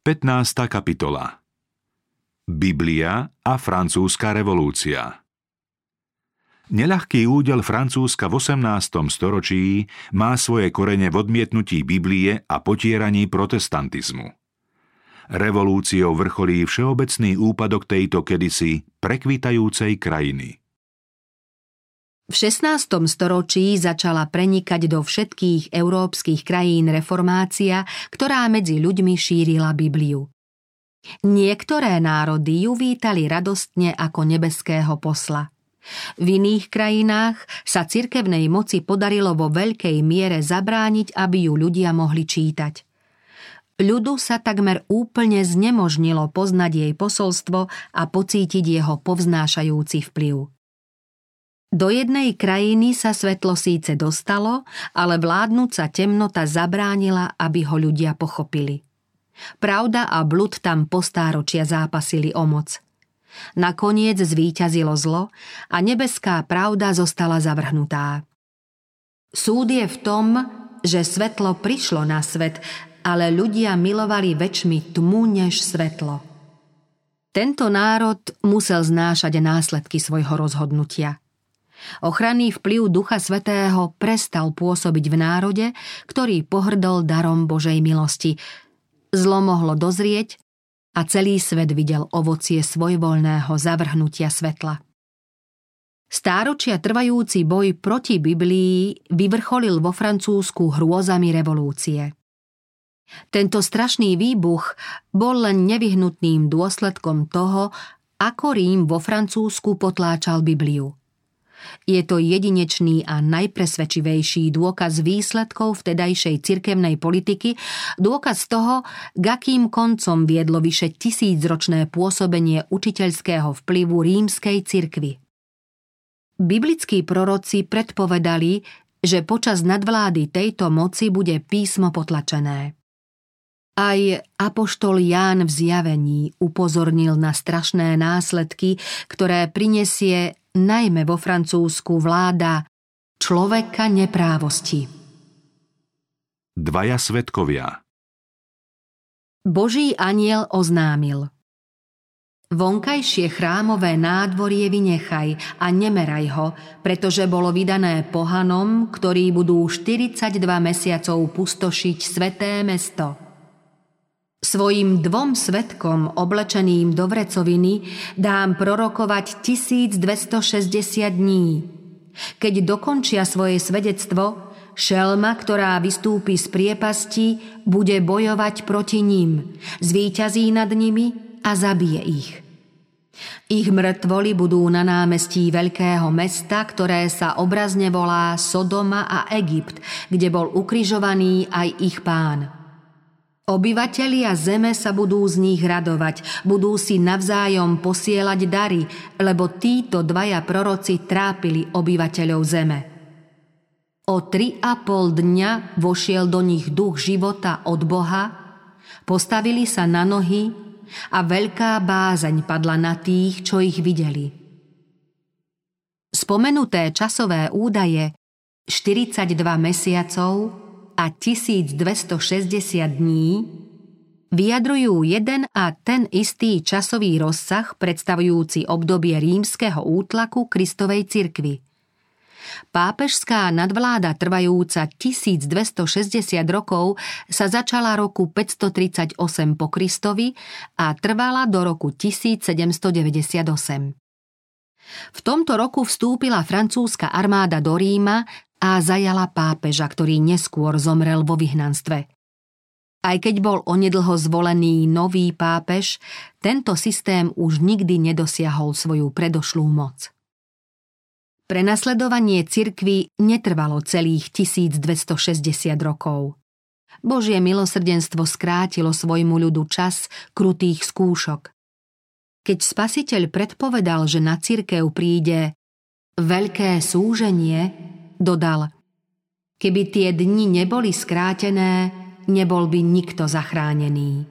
15. kapitola Biblia a francúzska revolúcia Neľahký údel Francúzska v 18. storočí má svoje korene v odmietnutí Biblie a potieraní protestantizmu. Revolúciou vrcholí všeobecný úpadok tejto kedysi prekvitajúcej krajiny. V 16. storočí začala prenikať do všetkých európskych krajín reformácia, ktorá medzi ľuďmi šírila Bibliu. Niektoré národy ju vítali radostne ako nebeského posla – v iných krajinách sa cirkevnej moci podarilo vo veľkej miere zabrániť, aby ju ľudia mohli čítať. Ľudu sa takmer úplne znemožnilo poznať jej posolstvo a pocítiť jeho povznášajúci vplyv. Do jednej krajiny sa svetlo síce dostalo, ale vládnúca temnota zabránila, aby ho ľudia pochopili. Pravda a blud tam postáročia zápasili o moc – Nakoniec zvíťazilo zlo a nebeská pravda zostala zavrhnutá. Súd je v tom, že svetlo prišlo na svet, ale ľudia milovali väčšmi tmu než svetlo. Tento národ musel znášať následky svojho rozhodnutia. Ochranný vplyv Ducha Svetého prestal pôsobiť v národe, ktorý pohrdol darom Božej milosti. Zlo mohlo dozrieť a celý svet videl ovocie svojvoľného zavrhnutia svetla. Stáročia trvajúci boj proti Biblii vyvrcholil vo Francúzsku hrôzami revolúcie. Tento strašný výbuch bol len nevyhnutným dôsledkom toho, ako Rím vo Francúzsku potláčal Bibliu – je to jedinečný a najpresvedčivejší dôkaz výsledkov vtedajšej cirkevnej politiky, dôkaz toho, k akým koncom viedlo vyše tisícročné pôsobenie učiteľského vplyvu rímskej cirkvy. Biblickí proroci predpovedali, že počas nadvlády tejto moci bude písmo potlačené. Aj apoštol Ján v zjavení upozornil na strašné následky, ktoré prinesie najmä vo Francúzsku vláda človeka neprávosti. Dvaja svetkovia Boží aniel oznámil Vonkajšie chrámové nádvorie vynechaj a nemeraj ho, pretože bolo vydané pohanom, ktorí budú 42 mesiacov pustošiť sveté mesto. Svojim dvom svetkom oblečeným do vrecoviny dám prorokovať 1260 dní. Keď dokončia svoje svedectvo, šelma, ktorá vystúpi z priepasti, bude bojovať proti ním, zvíťazí nad nimi a zabije ich. Ich mŕtvoli budú na námestí veľkého mesta, ktoré sa obrazne volá Sodoma a Egypt, kde bol ukrižovaný aj ich pán – Obyvatelia zeme sa budú z nich radovať, budú si navzájom posielať dary, lebo títo dvaja proroci trápili obyvateľov zeme. O tri a pol dňa vošiel do nich duch života od Boha, postavili sa na nohy a veľká bázeň padla na tých, čo ich videli. Spomenuté časové údaje 42 mesiacov a 1260 dní vyjadrujú jeden a ten istý časový rozsah predstavujúci obdobie rímskeho útlaku Kristovej cirkvy. Pápežská nadvláda trvajúca 1260 rokov sa začala roku 538 po Kristovi a trvala do roku 1798. V tomto roku vstúpila francúzska armáda do Ríma a zajala pápeža, ktorý neskôr zomrel vo vyhnanstve. Aj keď bol onedlho zvolený nový pápež, tento systém už nikdy nedosiahol svoju predošlú moc. Prenasledovanie cirkvy netrvalo celých 1260 rokov. Božie milosrdenstvo skrátilo svojmu ľudu čas krutých skúšok. Keď spasiteľ predpovedal, že na cirkev príde veľké súženie, Dodal, keby tie dni neboli skrátené, nebol by nikto zachránený.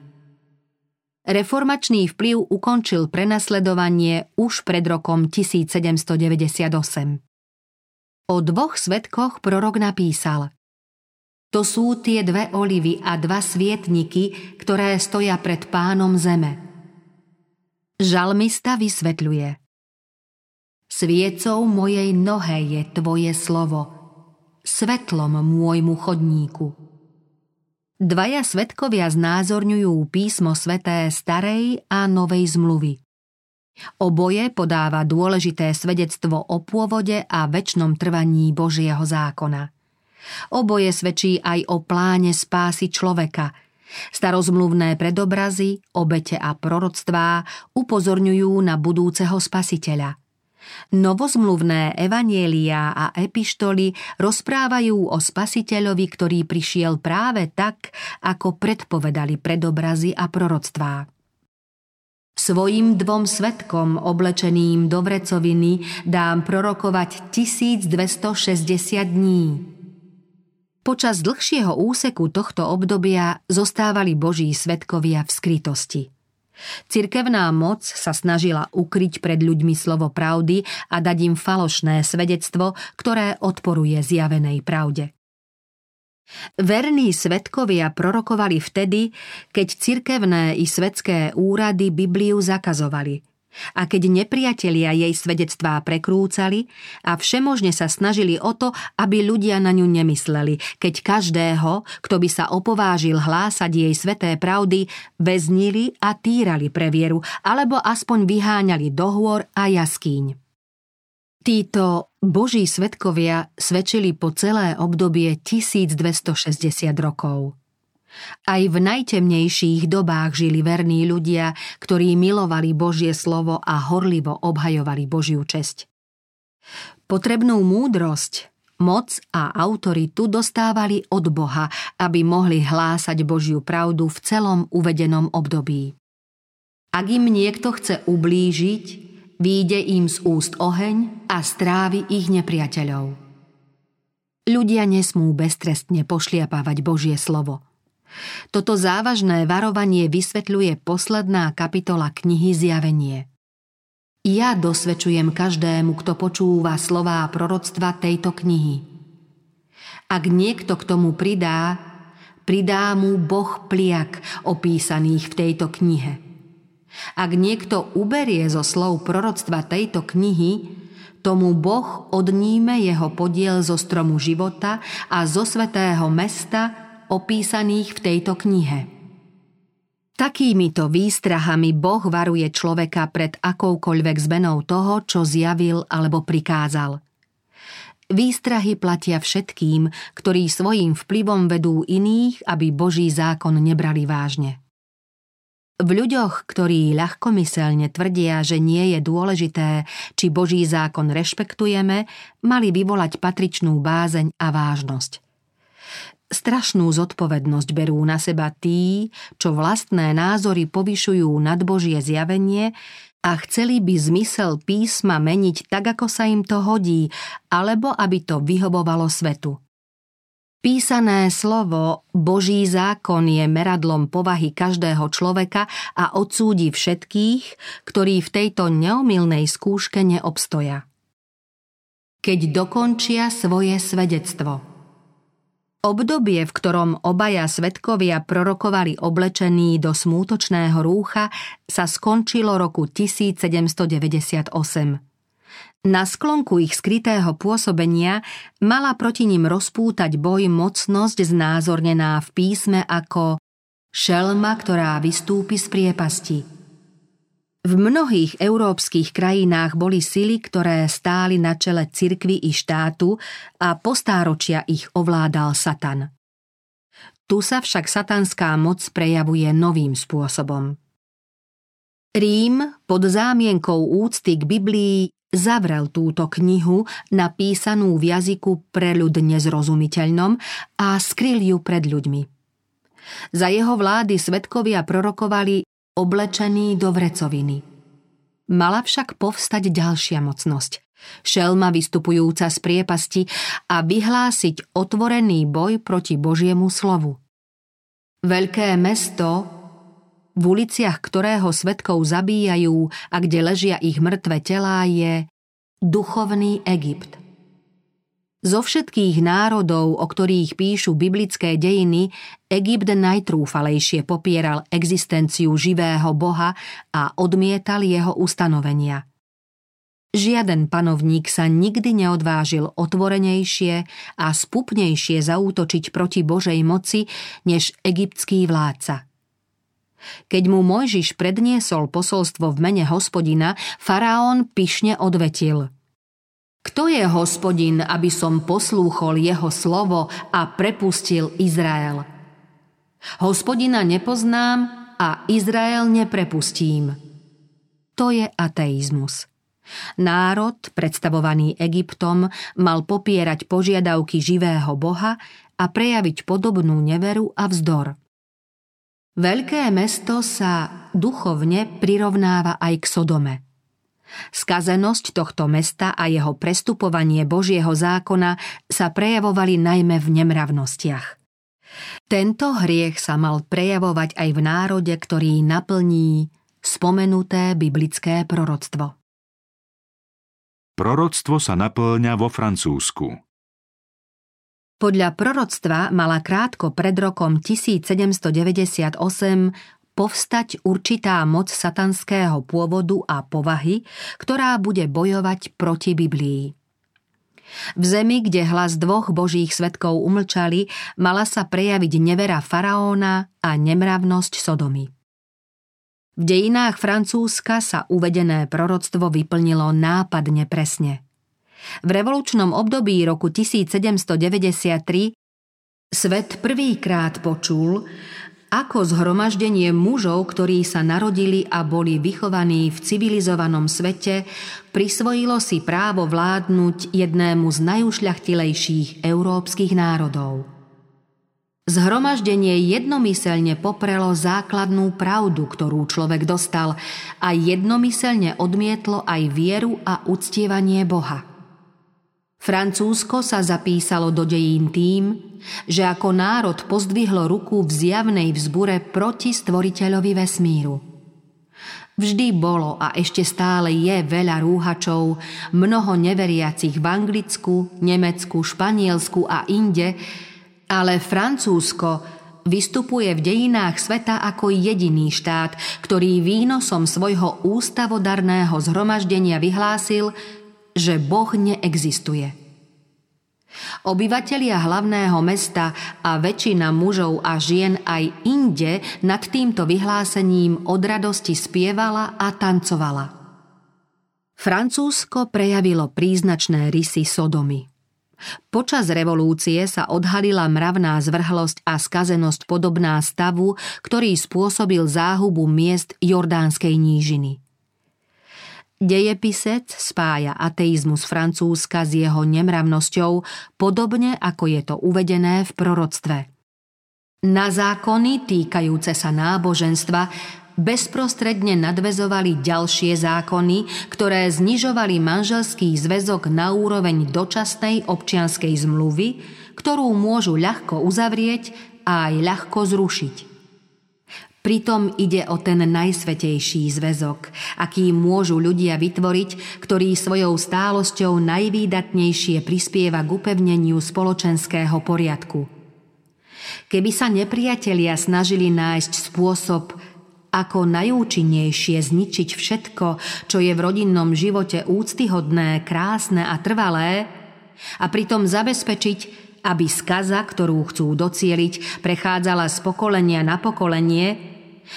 Reformačný vplyv ukončil prenasledovanie už pred rokom 1798. O dvoch svetkoch prorok napísal To sú tie dve olivy a dva svietniky, ktoré stoja pred pánom zeme. Žalmista vysvetľuje. Sviecou mojej nohe je tvoje slovo, svetlom môjmu chodníku. Dvaja svetkovia znázorňujú písmo sveté starej a novej zmluvy. Oboje podáva dôležité svedectvo o pôvode a väčšnom trvaní Božieho zákona. Oboje svedčí aj o pláne spásy človeka. Starozmluvné predobrazy, obete a proroctvá upozorňujú na budúceho spasiteľa. Novozmluvné evanielia a epištoly rozprávajú o spasiteľovi, ktorý prišiel práve tak, ako predpovedali predobrazy a proroctvá. Svojim dvom svetkom, oblečeným do vrecoviny, dám prorokovať 1260 dní. Počas dlhšieho úseku tohto obdobia zostávali Boží svetkovia v skrytosti. Cirkevná moc sa snažila ukryť pred ľuďmi slovo pravdy a dať im falošné svedectvo, ktoré odporuje zjavenej pravde. Verní svetkovia prorokovali vtedy, keď cirkevné i svetské úrady Bibliu zakazovali – a keď nepriatelia jej svedectvá prekrúcali a všemožne sa snažili o to, aby ľudia na ňu nemysleli, keď každého, kto by sa opovážil hlásať jej sveté pravdy, väznili a týrali pre vieru, alebo aspoň vyháňali do hôr a jaskýň. Títo boží svetkovia svedčili po celé obdobie 1260 rokov. Aj v najtemnejších dobách žili verní ľudia, ktorí milovali Božie slovo a horlivo obhajovali Božiu česť. Potrebnú múdrosť, moc a autoritu dostávali od Boha, aby mohli hlásať Božiu pravdu v celom uvedenom období. Ak im niekto chce ublížiť, výjde im z úst oheň a strávi ich nepriateľov. Ľudia nesmú beztrestne pošliapávať Božie slovo – toto závažné varovanie vysvetľuje posledná kapitola knihy Zjavenie. Ja dosvedčujem každému, kto počúva slová proroctva tejto knihy. Ak niekto k tomu pridá, pridá mu Boh pliak opísaných v tejto knihe. Ak niekto uberie zo slov proroctva tejto knihy, tomu Boh odníme jeho podiel zo stromu života a zo svetého mesta, opísaných v tejto knihe. Takýmito výstrahami Boh varuje človeka pred akoukoľvek zmenou toho, čo zjavil alebo prikázal. Výstrahy platia všetkým, ktorí svojim vplyvom vedú iných, aby Boží zákon nebrali vážne. V ľuďoch, ktorí ľahkomyselne tvrdia, že nie je dôležité, či Boží zákon rešpektujeme, mali vyvolať patričnú bázeň a vážnosť – Strašnú zodpovednosť berú na seba tí, čo vlastné názory povyšujú nad Božie zjavenie a chceli by zmysel písma meniť tak, ako sa im to hodí, alebo aby to vyhovovalo svetu. Písané slovo Boží zákon je meradlom povahy každého človeka a odsúdi všetkých, ktorí v tejto neomilnej skúške neobstoja. Keď dokončia svoje svedectvo – Obdobie, v ktorom obaja svetkovia prorokovali oblečení do smútočného rúcha, sa skončilo roku 1798. Na sklonku ich skrytého pôsobenia mala proti ním rozpútať boj mocnosť znázornená v písme ako šelma, ktorá vystúpi z priepasti – v mnohých európskych krajinách boli sily, ktoré stáli na čele cirkvy i štátu a postáročia ich ovládal Satan. Tu sa však satanská moc prejavuje novým spôsobom. Rím pod zámienkou úcty k Biblii zavrel túto knihu napísanú v jazyku pre ľud nezrozumiteľnom a skryl ju pred ľuďmi. Za jeho vlády svetkovia prorokovali oblečený do vrecoviny. Mala však povstať ďalšia mocnosť. Šelma vystupujúca z priepasti a vyhlásiť otvorený boj proti Božiemu slovu. Veľké mesto, v uliciach ktorého svetkov zabíjajú a kde ležia ich mŕtve telá, je duchovný Egypt. Zo všetkých národov, o ktorých píšu biblické dejiny, Egypt najtrúfalejšie popieral existenciu živého boha a odmietal jeho ustanovenia. Žiaden panovník sa nikdy neodvážil otvorenejšie a spupnejšie zaútočiť proti Božej moci než egyptský vládca. Keď mu Mojžiš predniesol posolstvo v mene hospodina, faraón pyšne odvetil – kto je hospodin, aby som poslúchol jeho slovo a prepustil Izrael? Hospodina nepoznám a Izrael neprepustím. To je ateizmus. Národ, predstavovaný Egyptom, mal popierať požiadavky živého boha a prejaviť podobnú neveru a vzdor. Veľké mesto sa duchovne prirovnáva aj k Sodome – Skazenosť tohto mesta a jeho prestupovanie Božieho zákona sa prejavovali najmä v nemravnostiach. Tento hriech sa mal prejavovať aj v národe, ktorý naplní spomenuté biblické proroctvo. Proroctvo sa naplňa vo Francúzsku. Podľa proroctva mala krátko pred rokom 1798 povstať určitá moc satanského pôvodu a povahy, ktorá bude bojovať proti Biblii. V zemi, kde hlas dvoch božích svetkov umlčali, mala sa prejaviť nevera faraóna a nemravnosť Sodomy. V dejinách Francúzska sa uvedené proroctvo vyplnilo nápadne presne. V revolučnom období roku 1793 svet prvýkrát počul, ako zhromaždenie mužov, ktorí sa narodili a boli vychovaní v civilizovanom svete, prisvojilo si právo vládnuť jednému z najušľachtilejších európskych národov. Zhromaždenie jednomyselne poprelo základnú pravdu, ktorú človek dostal a jednomyselne odmietlo aj vieru a uctievanie Boha. Francúzsko sa zapísalo do dejín tým, že ako národ pozdvihlo ruku v zjavnej vzbure proti stvoriteľovi vesmíru. Vždy bolo a ešte stále je veľa rúhačov, mnoho neveriacich v Anglicku, Nemecku, Španielsku a inde, ale Francúzsko vystupuje v dejinách sveta ako jediný štát, ktorý výnosom svojho ústavodarného zhromaždenia vyhlásil, že Boh neexistuje. Obyvatelia hlavného mesta a väčšina mužov a žien aj inde nad týmto vyhlásením od radosti spievala a tancovala. Francúzsko prejavilo príznačné rysy Sodomy. Počas revolúcie sa odhalila mravná zvrhlosť a skazenosť podobná stavu, ktorý spôsobil záhubu miest Jordánskej nížiny – Dejepisec spája ateizmus Francúzska s jeho nemravnosťou, podobne ako je to uvedené v proroctve. Na zákony týkajúce sa náboženstva bezprostredne nadvezovali ďalšie zákony, ktoré znižovali manželský zväzok na úroveň dočasnej občianskej zmluvy, ktorú môžu ľahko uzavrieť a aj ľahko zrušiť. Pritom ide o ten najsvetejší zväzok, aký môžu ľudia vytvoriť, ktorý svojou stálosťou najvýdatnejšie prispieva k upevneniu spoločenského poriadku. Keby sa nepriatelia snažili nájsť spôsob, ako najúčinnejšie zničiť všetko, čo je v rodinnom živote úctyhodné, krásne a trvalé, a pritom zabezpečiť, aby skaza, ktorú chcú docieliť, prechádzala z pokolenia na pokolenie,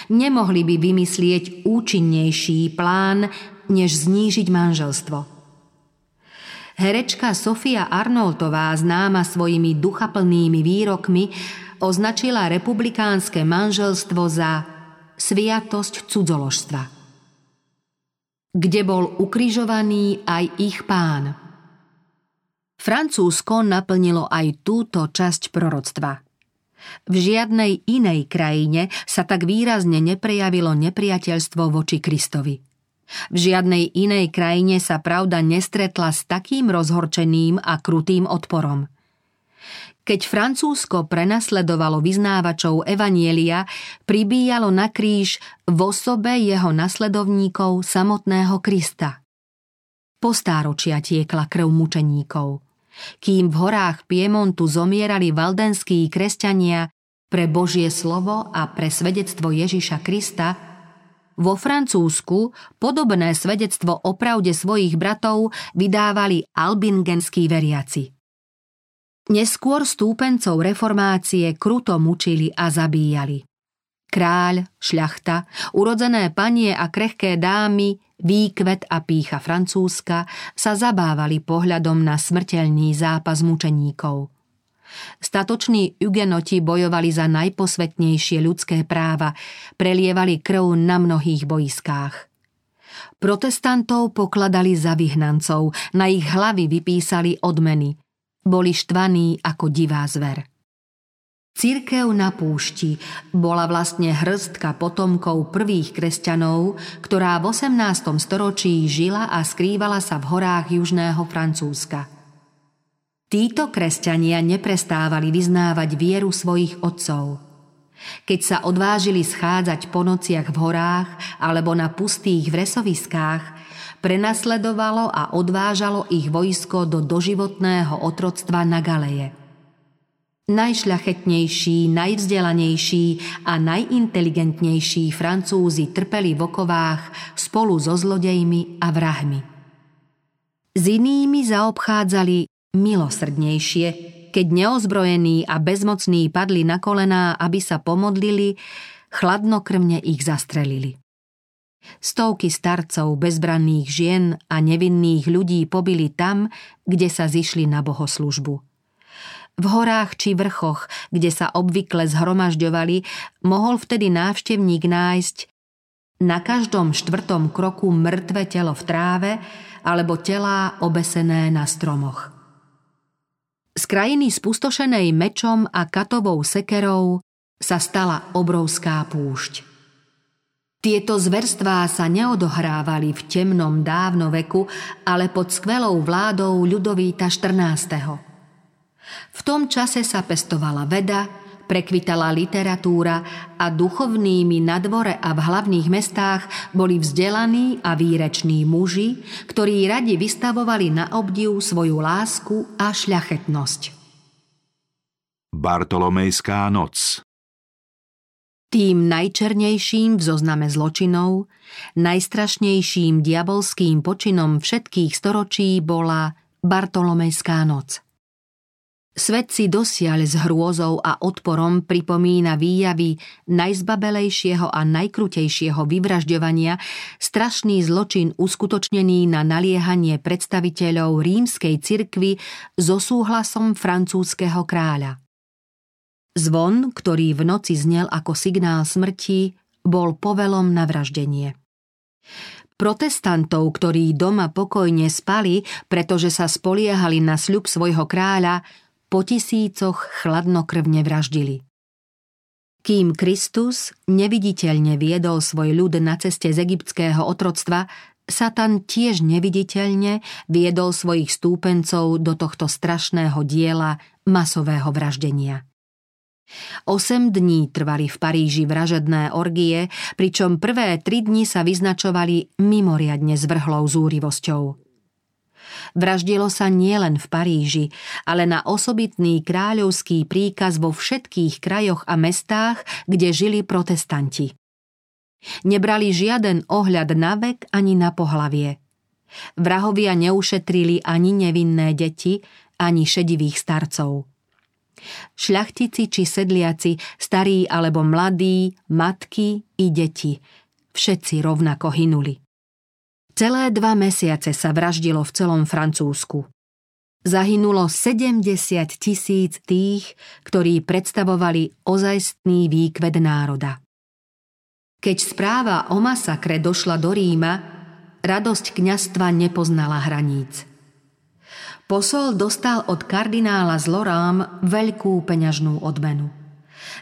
Nemohli by vymyslieť účinnejší plán, než znížiť manželstvo. Herečka Sofia Arnoldová, známa svojimi duchaplnými výrokmi, označila republikánske manželstvo za sviatosť cudzoložstva. Kde bol ukrižovaný aj ich pán. Francúzsko naplnilo aj túto časť proroctva – v žiadnej inej krajine sa tak výrazne neprejavilo nepriateľstvo voči Kristovi. V žiadnej inej krajine sa pravda nestretla s takým rozhorčeným a krutým odporom. Keď Francúzsko prenasledovalo vyznávačov Evanielia, pribíjalo na kríž v osobe jeho nasledovníkov samotného Krista. Po stáročia tiekla krv mučeníkov – Kým v horách Piemontu zomierali valdenskí kresťania pre Božie slovo a pre svedectvo Ježiša Krista, vo Francúzsku podobné svedectvo o pravde svojich bratov vydávali albingenskí veriaci. Neskôr stúpencov reformácie kruto mučili a zabíjali. Kráľ, šľachta, urodzené panie a krehké dámy, výkvet a pícha Francúzska sa zabávali pohľadom na smrteľný zápas mučeníkov. Statoční ugenoti bojovali za najposvetnejšie ľudské práva, prelievali krv na mnohých boiskách. Protestantov pokladali za vyhnancov, na ich hlavy vypísali odmeny. Boli štvaní ako divá zver. Církev na púšti bola vlastne hrstka potomkov prvých kresťanov, ktorá v 18. storočí žila a skrývala sa v horách južného Francúzska. Títo kresťania neprestávali vyznávať vieru svojich otcov. Keď sa odvážili schádzať po nociach v horách alebo na pustých vresoviskách, prenasledovalo a odvážalo ich vojsko do doživotného otroctva na Galeje – Najšľachetnejší, najvzdelanejší a najinteligentnejší Francúzi trpeli v okovách spolu so zlodejmi a vrahmi. S inými zaobchádzali milosrdnejšie, keď neozbrojení a bezmocní padli na kolená, aby sa pomodlili, chladnokrvne ich zastrelili. Stovky starcov, bezbranných žien a nevinných ľudí pobili tam, kde sa zišli na bohoslužbu – v horách či vrchoch, kde sa obvykle zhromažďovali, mohol vtedy návštevník nájsť na každom štvrtom kroku mŕtve telo v tráve alebo telá obesené na stromoch. Z krajiny spustošenej mečom a katovou sekerou sa stala obrovská púšť. Tieto zverstvá sa neodohrávali v temnom dávno veku, ale pod skvelou vládou Ľudovíta 14. V tom čase sa pestovala veda, prekvitala literatúra a duchovnými na dvore a v hlavných mestách boli vzdelaní a výreční muži, ktorí radi vystavovali na obdiv svoju lásku a šľachetnosť. Bartolomejská noc tým najčernejším v zozname zločinov, najstrašnejším diabolským počinom všetkých storočí bola Bartolomejská noc. Svet si dosiaľ s hrôzou a odporom pripomína výjavy najzbabelejšieho a najkrutejšieho vyvražďovania, strašný zločin uskutočnený na naliehanie predstaviteľov rímskej cirkvy so súhlasom francúzského kráľa. Zvon, ktorý v noci znel ako signál smrti, bol povelom na vraždenie. Protestantov, ktorí doma pokojne spali, pretože sa spoliehali na sľub svojho kráľa, po tisícoch chladnokrvne vraždili. Kým Kristus neviditeľne viedol svoj ľud na ceste z egyptského otroctva, Satan tiež neviditeľne viedol svojich stúpencov do tohto strašného diela masového vraždenia. Osem dní trvali v Paríži vražedné orgie, pričom prvé tri dni sa vyznačovali mimoriadne zvrhlou zúrivosťou. Vraždilo sa nielen v Paríži, ale na osobitný kráľovský príkaz vo všetkých krajoch a mestách, kde žili protestanti. Nebrali žiaden ohľad na vek ani na pohlavie. Vrahovia neušetrili ani nevinné deti, ani šedivých starcov. Šľachtici či sedliaci, starí alebo mladí, matky i deti, všetci rovnako hynuli. Celé dva mesiace sa vraždilo v celom Francúzsku. Zahynulo 70 tisíc tých, ktorí predstavovali ozajstný výkved národa. Keď správa o masakre došla do Ríma, radosť kňastva nepoznala hraníc. Posol dostal od kardinála z Lorám veľkú peňažnú odmenu –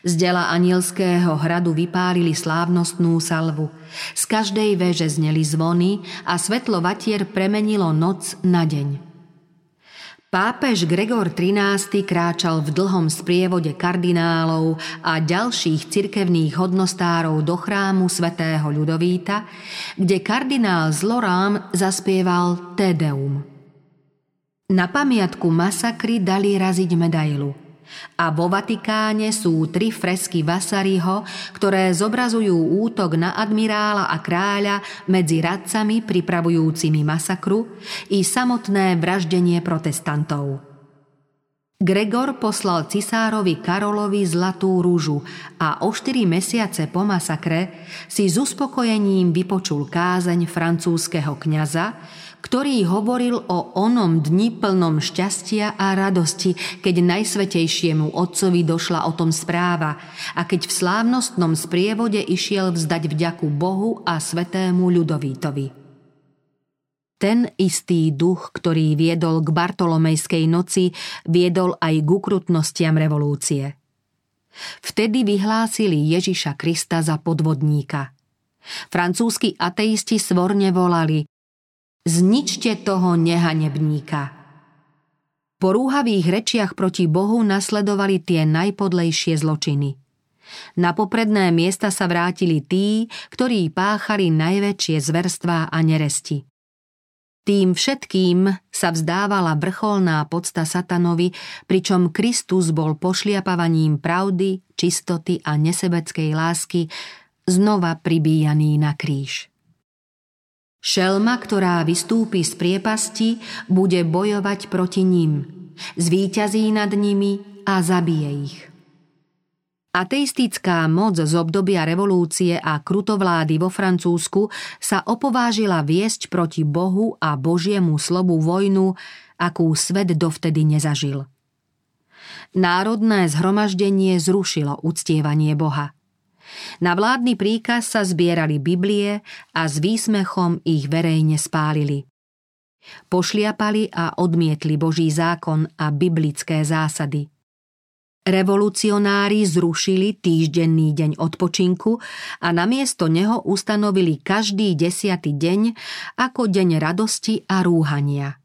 z dela anielského hradu vypálili slávnostnú salvu. Z každej veže zneli zvony a svetlo vatier premenilo noc na deň. Pápež Gregor XIII kráčal v dlhom sprievode kardinálov a ďalších cirkevných hodnostárov do chrámu svätého Ľudovíta, kde kardinál z zaspieval Tedeum. Na pamiatku masakry dali raziť medailu. A vo Vatikáne sú tri fresky Vasariho, ktoré zobrazujú útok na admirála a kráľa medzi radcami pripravujúcimi masakru i samotné vraždenie protestantov. Gregor poslal cisárovi Karolovi zlatú rúžu a o štyri mesiace po masakre si s uspokojením vypočul kázeň francúzského kňaza, ktorý hovoril o onom dni plnom šťastia a radosti, keď najsvetejšiemu otcovi došla o tom správa a keď v slávnostnom sprievode išiel vzdať vďaku Bohu a svetému ľudovítovi. Ten istý duch, ktorý viedol k Bartolomejskej noci, viedol aj k ukrutnostiam revolúcie. Vtedy vyhlásili Ježiša Krista za podvodníka. Francúzski ateisti svorne volali Zničte toho nehanebníka. Po rúhavých rečiach proti Bohu nasledovali tie najpodlejšie zločiny. Na popredné miesta sa vrátili tí, ktorí páchali najväčšie zverstvá a neresti. Tým všetkým sa vzdávala vrcholná podsta satanovi, pričom Kristus bol pošliapavaním pravdy, čistoty a nesebeckej lásky znova pribíjaný na kríž. Šelma, ktorá vystúpi z priepasti, bude bojovať proti ním, zvíťazí nad nimi a zabije ich. Ateistická moc z obdobia revolúcie a krutovlády vo Francúzsku sa opovážila viesť proti Bohu a Božiemu slobu vojnu, akú svet dovtedy nezažil. Národné zhromaždenie zrušilo uctievanie Boha. Na vládny príkaz sa zbierali Biblie a s výsmechom ich verejne spálili. Pošliapali a odmietli Boží zákon a biblické zásady – Revolucionári zrušili týždenný deň odpočinku a namiesto neho ustanovili každý desiatý deň ako deň radosti a rúhania.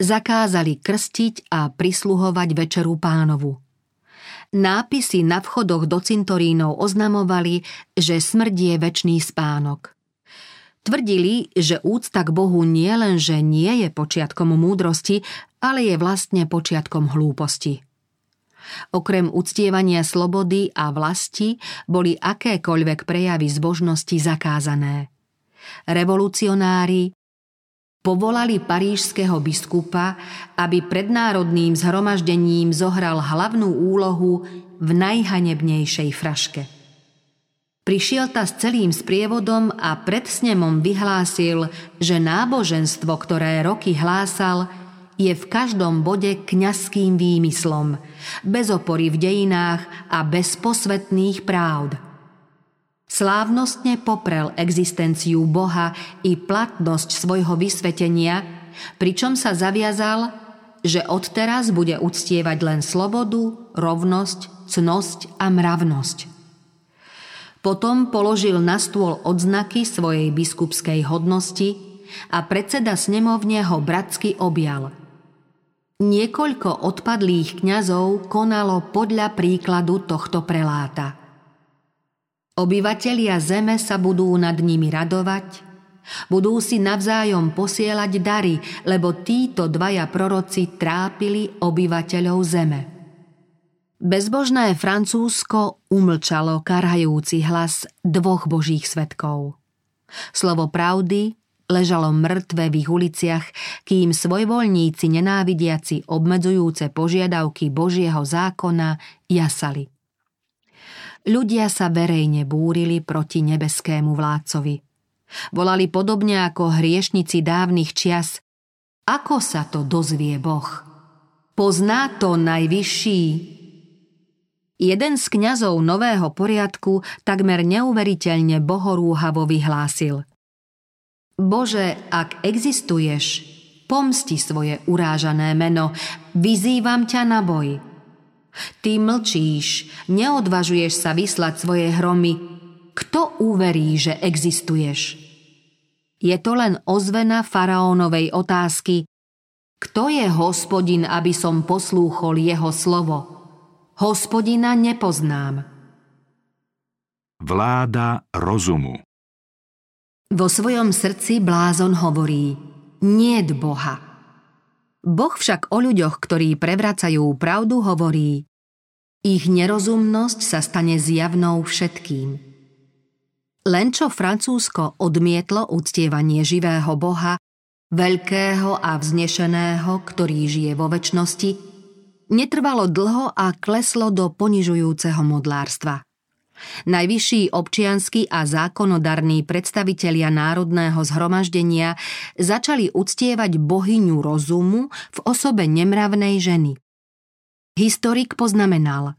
Zakázali krstiť a prisluhovať večeru pánovu. Nápisy na vchodoch do cintorínov oznamovali, že smrť je väčší spánok. Tvrdili, že úcta k Bohu nie len, že nie je počiatkom múdrosti, ale je vlastne počiatkom hlúposti. Okrem uctievania slobody a vlasti boli akékoľvek prejavy zbožnosti zakázané. Revolucionári povolali parížského biskupa, aby pred národným zhromaždením zohral hlavnú úlohu v najhanebnejšej fraške. Prišiel ta s celým sprievodom a pred snemom vyhlásil, že náboženstvo, ktoré roky hlásal, je v každom bode kňazským výmyslom, bez opory v dejinách a bez posvetných právd. Slávnostne poprel existenciu Boha i platnosť svojho vysvetenia, pričom sa zaviazal, že odteraz bude uctievať len slobodu, rovnosť, cnosť a mravnosť. Potom položil na stôl odznaky svojej biskupskej hodnosti a predseda snemovne ho bratsky objal – Niekoľko odpadlých kňazov konalo podľa príkladu tohto preláta. Obyvatelia zeme sa budú nad nimi radovať, budú si navzájom posielať dary, lebo títo dvaja proroci trápili obyvateľov zeme. Bezbožné Francúzsko umlčalo karhajúci hlas dvoch božích svetkov. Slovo pravdy ležalo mŕtve v ich uliciach, kým svojvoľníci nenávidiaci obmedzujúce požiadavky Božieho zákona jasali. Ľudia sa verejne búrili proti nebeskému vládcovi. Volali podobne ako hriešnici dávnych čias. Ako sa to dozvie Boh? Pozná to najvyšší, Jeden z kňazov nového poriadku takmer neuveriteľne bohorúhavo vyhlásil. Bože, ak existuješ, pomsti svoje urážané meno, vyzývam ťa na boj. Ty mlčíš, neodvažuješ sa vyslať svoje hromy. Kto uverí, že existuješ? Je to len ozvena faraónovej otázky, kto je hospodin, aby som poslúchol jeho slovo? Hospodina nepoznám. Vláda rozumu vo svojom srdci blázon hovorí, niet Boha. Boh však o ľuďoch, ktorí prevracajú pravdu, hovorí Ich nerozumnosť sa stane zjavnou všetkým. Len čo Francúzsko odmietlo uctievanie živého Boha, veľkého a vznešeného, ktorý žije vo väčšnosti, netrvalo dlho a kleslo do ponižujúceho modlárstva. Najvyšší občiansky a zákonodarní predstavitelia národného zhromaždenia začali uctievať bohyňu rozumu v osobe nemravnej ženy. Historik poznamenal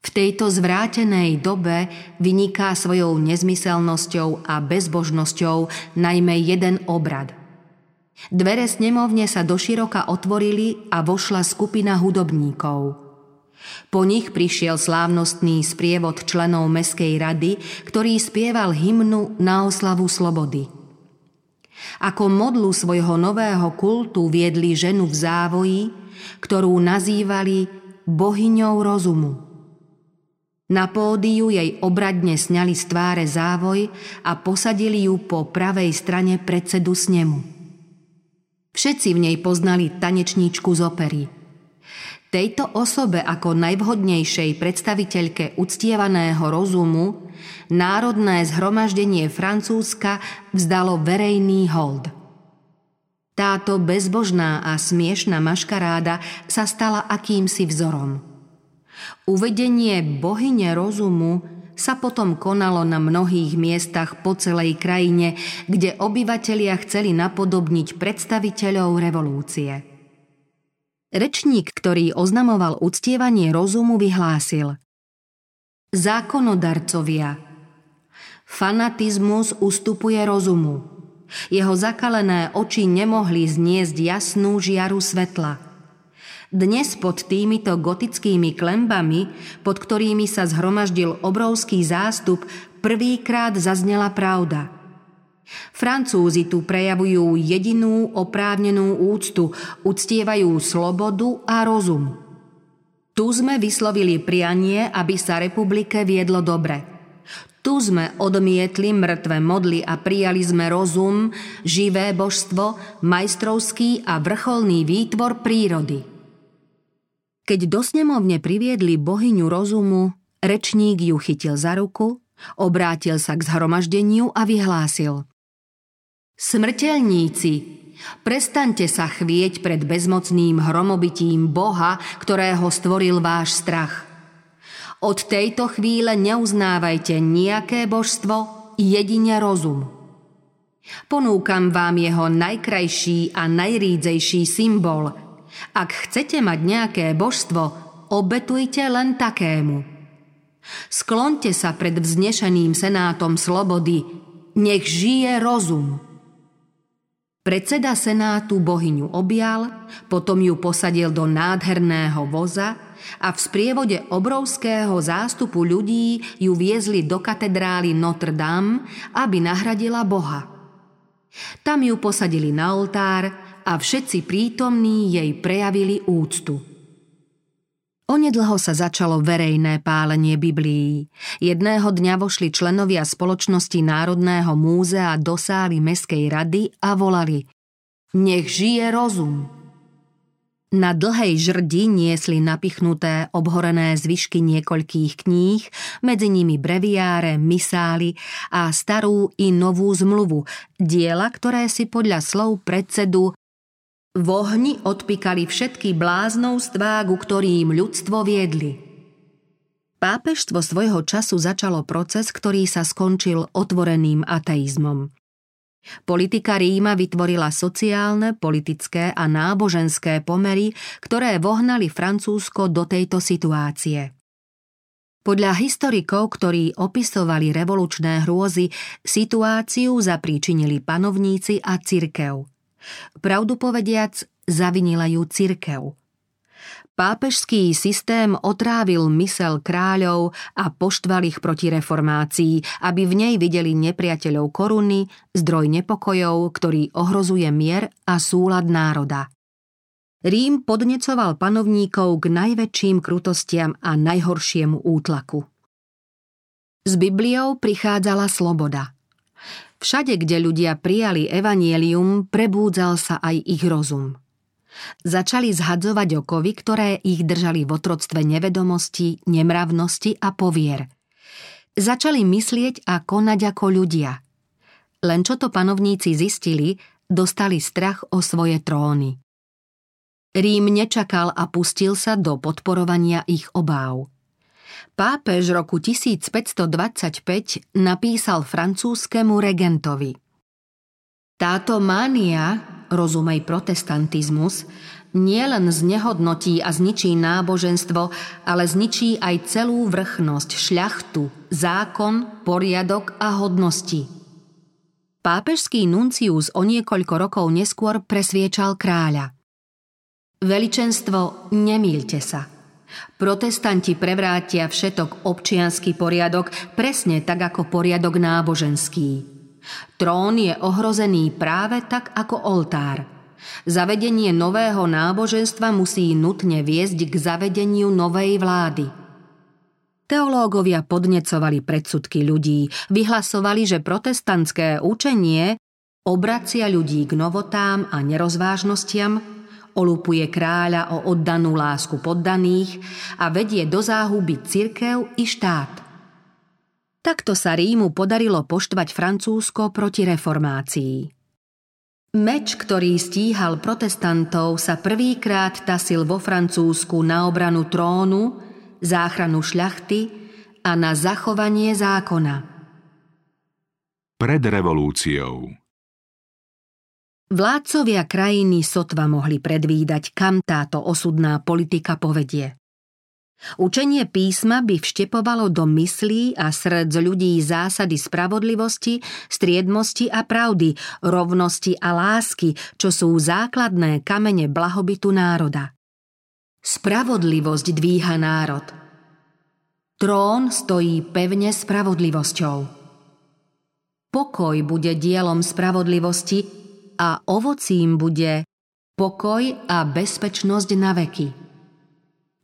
v tejto zvrátenej dobe vyniká svojou nezmyselnosťou a bezbožnosťou najmä jeden obrad. Dvere snemovne sa doširoka otvorili a vošla skupina hudobníkov – po nich prišiel slávnostný sprievod členov Mestskej rady, ktorý spieval hymnu na oslavu slobody. Ako modlu svojho nového kultu viedli ženu v závoji, ktorú nazývali bohyňou rozumu. Na pódiu jej obradne sňali z tváre závoj a posadili ju po pravej strane predsedu snemu. Všetci v nej poznali tanečníčku z opery – Tejto osobe ako najvhodnejšej predstaviteľke uctievaného rozumu Národné zhromaždenie Francúzska vzdalo verejný hold. Táto bezbožná a smiešná maškaráda sa stala akýmsi vzorom. Uvedenie bohyne rozumu sa potom konalo na mnohých miestach po celej krajine, kde obyvatelia chceli napodobniť predstaviteľov revolúcie. Rečník, ktorý oznamoval uctievanie rozumu, vyhlásil Zákonodarcovia Fanatizmus ustupuje rozumu. Jeho zakalené oči nemohli zniesť jasnú žiaru svetla. Dnes pod týmito gotickými klembami, pod ktorými sa zhromaždil obrovský zástup, prvýkrát zaznela pravda – Francúzi tu prejavujú jedinú oprávnenú úctu, uctievajú slobodu a rozum. Tu sme vyslovili prianie, aby sa republike viedlo dobre. Tu sme odmietli mŕtve modly a prijali sme rozum, živé božstvo, majstrovský a vrcholný výtvor prírody. Keď do snemovne priviedli bohyňu rozumu, rečník ju chytil za ruku, obrátil sa k zhromaždeniu a vyhlásil – Smrteľníci, prestaňte sa chvieť pred bezmocným hromobitím Boha, ktorého stvoril váš strach. Od tejto chvíle neuznávajte nejaké božstvo, jedine rozum. Ponúkam vám jeho najkrajší a najrídzejší symbol. Ak chcete mať nejaké božstvo, obetujte len takému. Sklonte sa pred vznešeným senátom slobody, nech žije rozum. Predseda senátu bohyňu objal, potom ju posadil do nádherného voza a v sprievode obrovského zástupu ľudí ju viezli do katedrály Notre Dame, aby nahradila Boha. Tam ju posadili na oltár a všetci prítomní jej prejavili úctu. Onedlho sa začalo verejné pálenie Biblií. Jedného dňa vošli členovia spoločnosti Národného múzea do sály Mestskej rady a volali Nech žije rozum! Na dlhej žrdi niesli napichnuté obhorené zvyšky niekoľkých kníh, medzi nimi breviáre, misály a starú i novú zmluvu, diela, ktoré si podľa slov predsedu v ohni odpikali všetky bláznovstvá, ku ktorým ľudstvo viedli. Pápežstvo svojho času začalo proces, ktorý sa skončil otvoreným ateizmom. Politika Ríma vytvorila sociálne, politické a náboženské pomery, ktoré vohnali Francúzsko do tejto situácie. Podľa historikov, ktorí opisovali revolučné hrôzy, situáciu zapríčinili panovníci a cirkev – Pravdu povediac, zavinila ju cirkev. Pápežský systém otrávil mysel kráľov a poštval ich proti reformácii, aby v nej videli nepriateľov koruny, zdroj nepokojov, ktorý ohrozuje mier a súlad národa. Rím podnecoval panovníkov k najväčším krutostiam a najhoršiemu útlaku. S Bibliou prichádzala sloboda – Všade, kde ľudia prijali evanielium, prebúdzal sa aj ich rozum. Začali zhadzovať okovy, ktoré ich držali v otroctve nevedomosti, nemravnosti a povier. Začali myslieť a konať ako ľudia. Len čo to panovníci zistili, dostali strach o svoje tróny. Rím nečakal a pustil sa do podporovania ich obáv. Pápež roku 1525 napísal francúzskému regentovi. Táto mánia, rozumej protestantizmus, nielen znehodnotí a zničí náboženstvo, ale zničí aj celú vrchnosť, šľachtu, zákon, poriadok a hodnosti. Pápežský nuncius o niekoľko rokov neskôr presviečal kráľa. Veličenstvo, nemýlte sa – Protestanti prevrátia všetok občianský poriadok presne tak ako poriadok náboženský. Trón je ohrozený práve tak ako oltár. Zavedenie nového náboženstva musí nutne viesť k zavedeniu novej vlády. Teológovia podnecovali predsudky ľudí, vyhlasovali, že protestantské učenie obracia ľudí k novotám a nerozvážnostiam, olupuje kráľa o oddanú lásku poddaných a vedie do záhuby cirkev i štát. Takto sa Rímu podarilo poštvať Francúzsko proti reformácii. Meč, ktorý stíhal protestantov, sa prvýkrát tasil vo Francúzsku na obranu trónu, záchranu šľachty a na zachovanie zákona. Pred revolúciou Vládcovia krajiny sotva mohli predvídať, kam táto osudná politika povedie. Učenie písma by vštepovalo do myslí a srdc ľudí zásady spravodlivosti, striedmosti a pravdy, rovnosti a lásky, čo sú základné kamene blahobytu národa. Spravodlivosť dvíha národ. Trón stojí pevne spravodlivosťou. Pokoj bude dielom spravodlivosti, a ovocím bude pokoj a bezpečnosť na veky.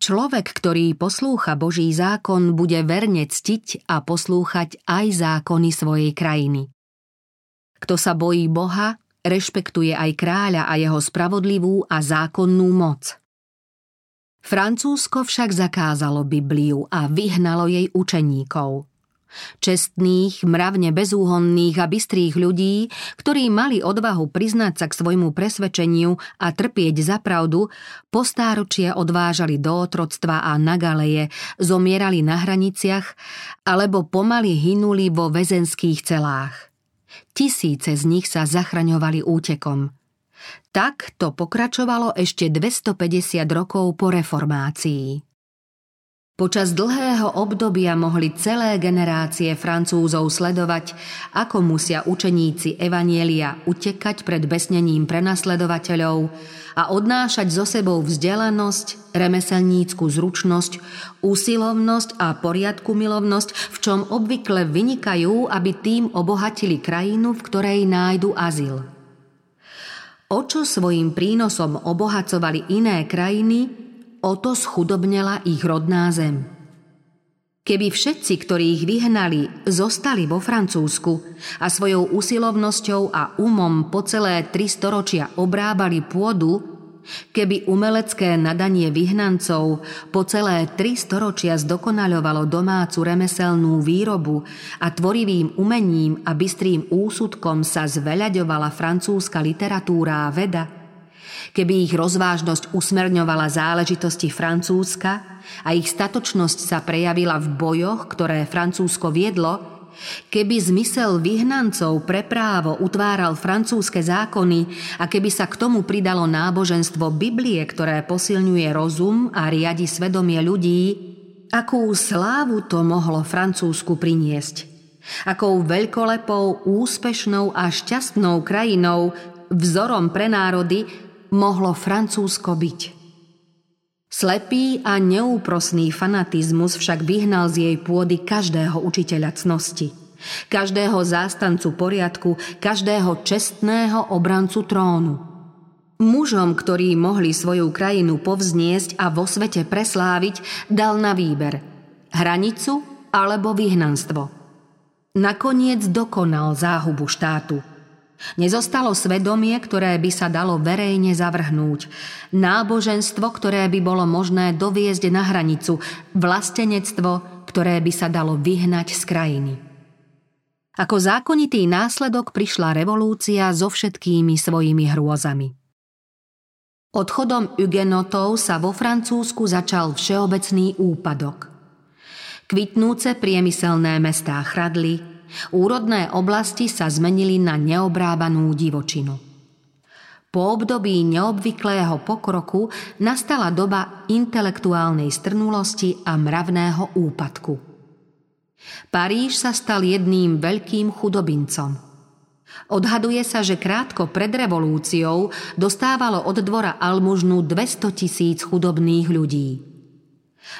Človek, ktorý poslúcha Boží zákon, bude verne ctiť a poslúchať aj zákony svojej krajiny. Kto sa bojí Boha, rešpektuje aj kráľa a jeho spravodlivú a zákonnú moc. Francúzsko však zakázalo Bibliu a vyhnalo jej učeníkov – Čestných, mravne bezúhonných a bystrých ľudí, ktorí mali odvahu priznať sa k svojmu presvedčeniu a trpieť za pravdu, postáročia odvážali do otroctva a na galeje, zomierali na hraniciach alebo pomaly hynuli vo väzenských celách. Tisíce z nich sa zachraňovali útekom. Tak to pokračovalo ešte 250 rokov po reformácii. Počas dlhého obdobia mohli celé generácie Francúzov sledovať, ako musia učeníci Evanielia utekať pred besnením prenasledovateľov a odnášať zo sebou vzdelanosť, remeselnícku zručnosť, úsilovnosť a poriadku milovnosť, v čom obvykle vynikajú, aby tým obohatili krajinu, v ktorej nájdu azyl. O čo svojim prínosom obohacovali iné krajiny, o to schudobnela ich rodná zem. Keby všetci, ktorí ich vyhnali, zostali vo Francúzsku a svojou usilovnosťou a umom po celé tri storočia obrábali pôdu, keby umelecké nadanie vyhnancov po celé tri storočia zdokonaľovalo domácu remeselnú výrobu a tvorivým umením a bystrým úsudkom sa zveľaďovala francúzska literatúra a veda – Keby ich rozvážnosť usmerňovala záležitosti Francúzska a ich statočnosť sa prejavila v bojoch, ktoré Francúzsko viedlo, Keby zmysel vyhnancov pre právo utváral francúzske zákony a keby sa k tomu pridalo náboženstvo Biblie, ktoré posilňuje rozum a riadi svedomie ľudí, akú slávu to mohlo Francúzsku priniesť. Akou veľkolepou, úspešnou a šťastnou krajinou, vzorom pre národy, mohlo Francúzsko byť. Slepý a neúprosný fanatizmus však vyhnal z jej pôdy každého učiteľa cnosti, každého zástancu poriadku, každého čestného obrancu trónu. Mužom, ktorí mohli svoju krajinu povzniesť a vo svete presláviť, dal na výber hranicu alebo vyhnanstvo. Nakoniec dokonal záhubu štátu – Nezostalo svedomie, ktoré by sa dalo verejne zavrhnúť. Náboženstvo, ktoré by bolo možné doviezť na hranicu. Vlastenectvo, ktoré by sa dalo vyhnať z krajiny. Ako zákonitý následok prišla revolúcia so všetkými svojimi hrôzami. Odchodom Hugenotov sa vo Francúzsku začal všeobecný úpadok. Kvitnúce priemyselné mestá chradli, úrodné oblasti sa zmenili na neobrábanú divočinu. Po období neobvyklého pokroku nastala doba intelektuálnej strnulosti a mravného úpadku. Paríž sa stal jedným veľkým chudobincom. Odhaduje sa, že krátko pred revolúciou dostávalo od dvora almužnu 200 tisíc chudobných ľudí.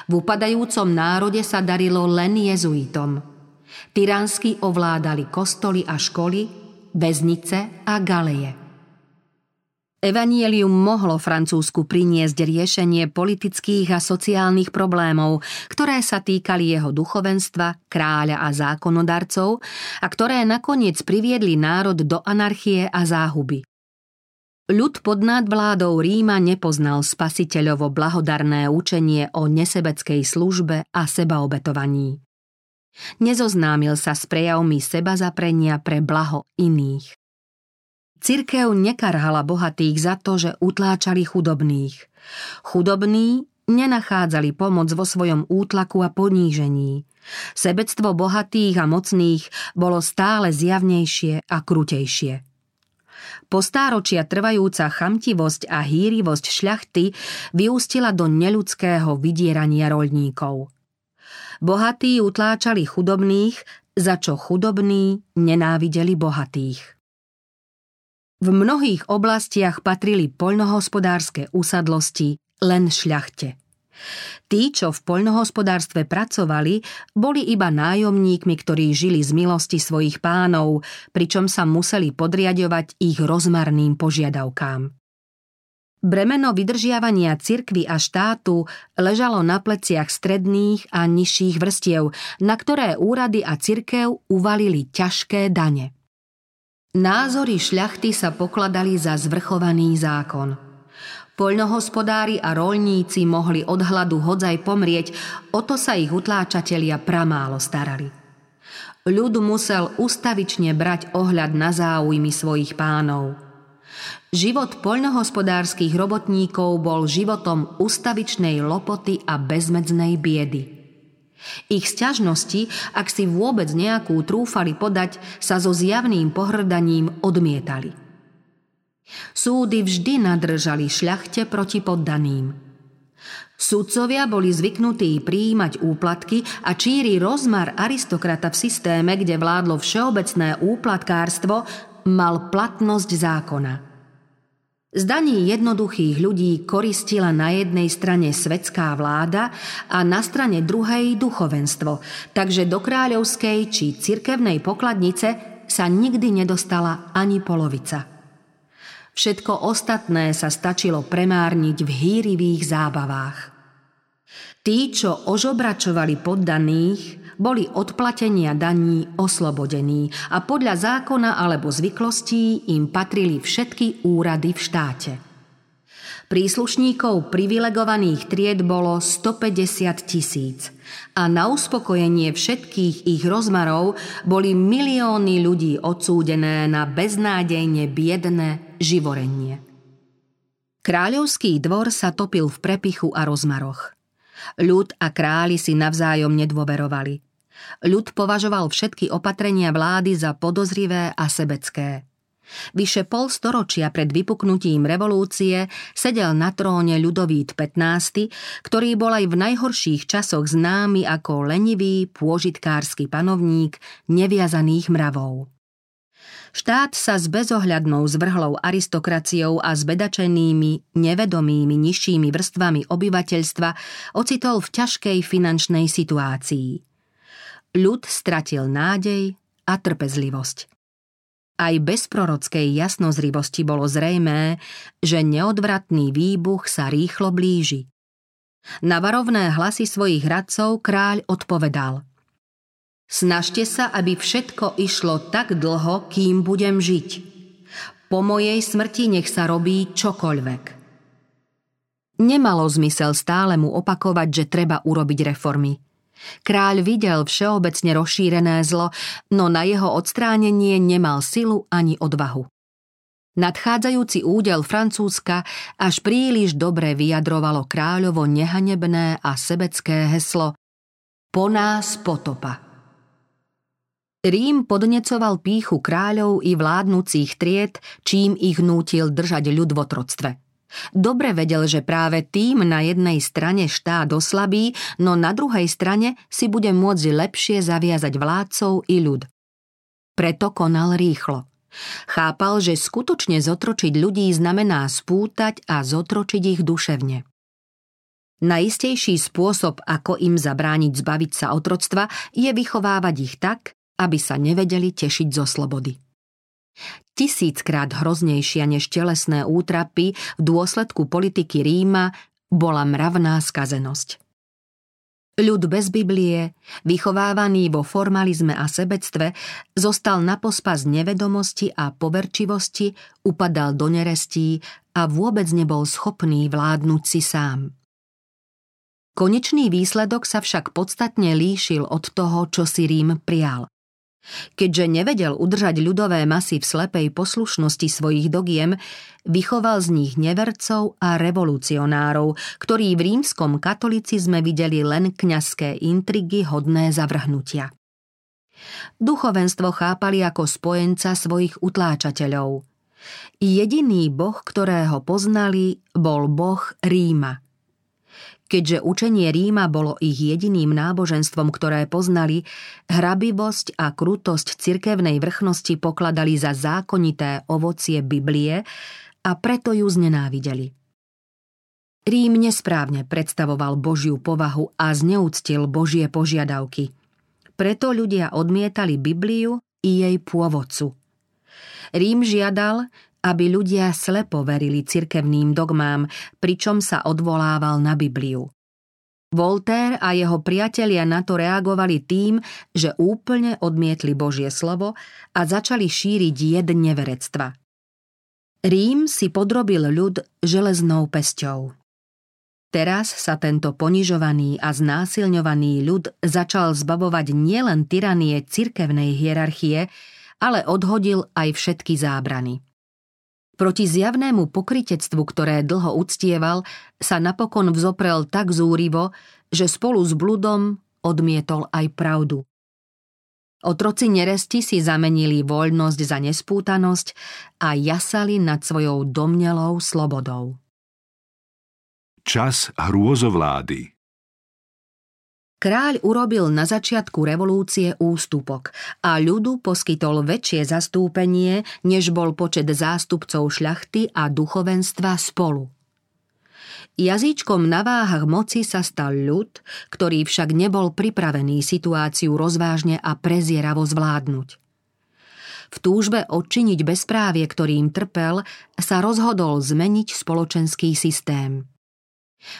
V upadajúcom národe sa darilo len jezuitom. Tyransky ovládali kostoly a školy, väznice a galeje. Evanielium mohlo Francúzsku priniesť riešenie politických a sociálnych problémov, ktoré sa týkali jeho duchovenstva, kráľa a zákonodarcov a ktoré nakoniec priviedli národ do anarchie a záhuby. Ľud pod nadvládou Ríma nepoznal spasiteľovo blahodarné učenie o nesebeckej službe a sebaobetovaní. Nezoznámil sa s prejavmi seba zaprenia pre blaho iných. Cirkev nekarhala bohatých za to, že utláčali chudobných. Chudobní nenachádzali pomoc vo svojom útlaku a ponížení. Sebectvo bohatých a mocných bolo stále zjavnejšie a krutejšie. Po stáročia trvajúca chamtivosť a hýrivosť šľachty vyústila do neludského vydierania roľníkov. Bohatí utláčali chudobných, za čo chudobní nenávideli bohatých. V mnohých oblastiach patrili poľnohospodárske usadlosti len šľachte. Tí, čo v poľnohospodárstve pracovali, boli iba nájomníkmi, ktorí žili z milosti svojich pánov, pričom sa museli podriadovať ich rozmarným požiadavkám. Bremeno vydržiavania cirkvy a štátu ležalo na pleciach stredných a nižších vrstiev, na ktoré úrady a cirkev uvalili ťažké dane. Názory šľachty sa pokladali za zvrchovaný zákon. Poľnohospodári a rolníci mohli od hladu hodzaj pomrieť, o to sa ich utláčatelia pramálo starali. Ľud musel ustavične brať ohľad na záujmy svojich pánov. Život poľnohospodárskych robotníkov bol životom ustavičnej lopoty a bezmedznej biedy – ich sťažnosti, ak si vôbec nejakú trúfali podať, sa so zjavným pohrdaním odmietali. Súdy vždy nadržali šľachte proti poddaným. Sudcovia boli zvyknutí prijímať úplatky a číri rozmar aristokrata v systéme, kde vládlo všeobecné úplatkárstvo, mal platnosť zákona – z jednoduchých ľudí koristila na jednej strane svetská vláda a na strane druhej duchovenstvo, takže do kráľovskej či cirkevnej pokladnice sa nikdy nedostala ani polovica. Všetko ostatné sa stačilo premárniť v hýrivých zábavách. Tí, čo ožobračovali poddaných, boli od platenia daní oslobodení a podľa zákona alebo zvyklostí im patrili všetky úrady v štáte. Príslušníkov privilegovaných tried bolo 150 tisíc a na uspokojenie všetkých ich rozmarov boli milióny ľudí odsúdené na beznádejne biedné živorenie. Kráľovský dvor sa topil v prepichu a rozmaroch. Ľud a králi si navzájom nedôverovali. Ľud považoval všetky opatrenia vlády za podozrivé a sebecké. Vyše pol storočia pred vypuknutím revolúcie sedel na tróne ľudovít 15, ktorý bol aj v najhorších časoch známy ako lenivý pôžitkársky panovník neviazaných mravov. Štát sa s bezohľadnou zvrhlou aristokraciou a zbedačenými, nevedomými nižšími vrstvami obyvateľstva ocitol v ťažkej finančnej situácii ľud stratil nádej a trpezlivosť. Aj bez prorockej jasnozrivosti bolo zrejmé, že neodvratný výbuch sa rýchlo blíži. Na varovné hlasy svojich radcov kráľ odpovedal Snažte sa, aby všetko išlo tak dlho, kým budem žiť. Po mojej smrti nech sa robí čokoľvek. Nemalo zmysel stále mu opakovať, že treba urobiť reformy. Kráľ videl všeobecne rozšírené zlo, no na jeho odstránenie nemal silu ani odvahu. Nadchádzajúci údel Francúzska až príliš dobre vyjadrovalo kráľovo nehanebné a sebecké heslo Po nás potopa. Rím podnecoval píchu kráľov i vládnúcich tried, čím ich nútil držať ľud v otroctve. Dobre vedel, že práve tým na jednej strane štát oslabí, no na druhej strane si bude môcť lepšie zaviazať vládcov i ľud. Preto konal rýchlo – Chápal, že skutočne zotročiť ľudí znamená spútať a zotročiť ich duševne. Najistejší spôsob, ako im zabrániť zbaviť sa otroctva, je vychovávať ich tak, aby sa nevedeli tešiť zo slobody. Tisíckrát hroznejšia než telesné útrapy v dôsledku politiky Ríma bola mravná skazenosť. Ľud bez Biblie, vychovávaný vo formalizme a sebectve, zostal na pospas nevedomosti a poverčivosti, upadal do nerestí a vôbec nebol schopný vládnuť si sám. Konečný výsledok sa však podstatne líšil od toho, čo si Rím prial. Keďže nevedel udržať ľudové masy v slepej poslušnosti svojich dogiem, vychoval z nich nevercov a revolucionárov, ktorí v rímskom katolicizme videli len kňazské intrigy hodné zavrhnutia. Duchovenstvo chápali ako spojenca svojich utláčateľov. Jediný boh, ktorého poznali, bol boh Ríma – Keďže učenie Ríma bolo ich jediným náboženstvom, ktoré poznali, hrabivosť a krutosť cirkevnej vrchnosti pokladali za zákonité ovocie Biblie a preto ju znenávideli. Rím nesprávne predstavoval Božiu povahu a zneúctil Božie požiadavky. Preto ľudia odmietali Bibliu i jej pôvodcu. Rím žiadal, aby ľudia slepo verili cirkevným dogmám, pričom sa odvolával na Bibliu. Voltaire a jeho priatelia na to reagovali tým, že úplne odmietli Božie slovo a začali šíriť jed neverectva. Rím si podrobil ľud železnou pesťou. Teraz sa tento ponižovaný a znásilňovaný ľud začal zbavovať nielen tyranie cirkevnej hierarchie, ale odhodil aj všetky zábrany. Proti zjavnému pokritectvu, ktoré dlho uctieval, sa napokon vzoprel tak zúrivo, že spolu s bludom odmietol aj pravdu. Otroci neresti si zamenili voľnosť za nespútanosť a jasali nad svojou domnelou slobodou. Čas hrôzovlády Kráľ urobil na začiatku revolúcie ústupok a ľudu poskytol väčšie zastúpenie, než bol počet zástupcov šľachty a duchovenstva spolu. Jazyčkom na váhach moci sa stal ľud, ktorý však nebol pripravený situáciu rozvážne a prezieravo zvládnuť. V túžbe odčiniť bezprávie, ktorým trpel, sa rozhodol zmeniť spoločenský systém –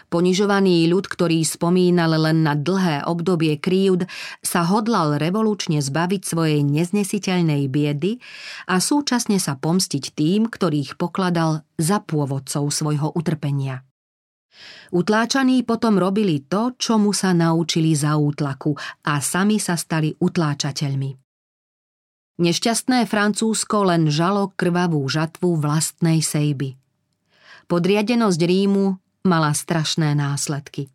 Ponižovaný ľud, ktorý spomínal len na dlhé obdobie kríud, sa hodlal revolučne zbaviť svojej neznesiteľnej biedy a súčasne sa pomstiť tým, ktorých pokladal za pôvodcov svojho utrpenia. Utláčaní potom robili to, čo mu sa naučili za útlaku a sami sa stali utláčateľmi. Nešťastné Francúzsko len žalo krvavú žatvu vlastnej sejby. Podriadenosť Rímu mala strašné následky.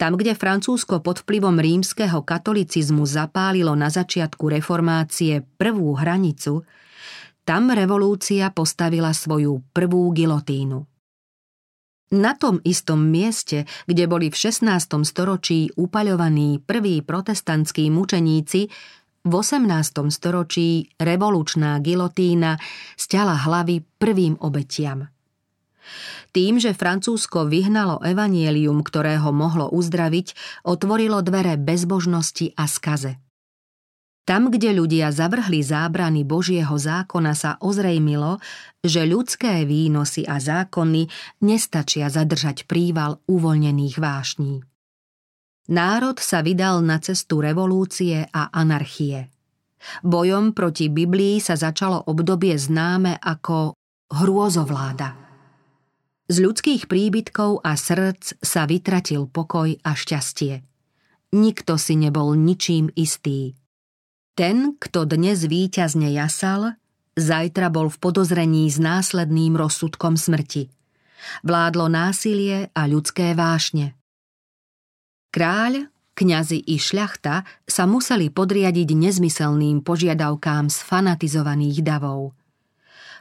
Tam, kde Francúzsko pod vplyvom rímskeho katolicizmu zapálilo na začiatku reformácie prvú hranicu, tam revolúcia postavila svoju prvú gilotínu. Na tom istom mieste, kde boli v 16. storočí upaľovaní prví protestantskí mučeníci, v 18. storočí revolučná gilotína stiala hlavy prvým obetiam – tým, že Francúzsko vyhnalo evanielium, ktoré ho mohlo uzdraviť, otvorilo dvere bezbožnosti a skaze. Tam, kde ľudia zavrhli zábrany Božieho zákona, sa ozrejmilo, že ľudské výnosy a zákony nestačia zadržať príval uvoľnených vášní. Národ sa vydal na cestu revolúcie a anarchie. Bojom proti Biblii sa začalo obdobie známe ako hrôzovláda. Z ľudských príbytkov a srdc sa vytratil pokoj a šťastie. Nikto si nebol ničím istý. Ten, kto dnes víťazne jasal, zajtra bol v podozrení s následným rozsudkom smrti. Vládlo násilie a ľudské vášne. Kráľ, kňazi i šľachta sa museli podriadiť nezmyselným požiadavkám sfanatizovaných davov.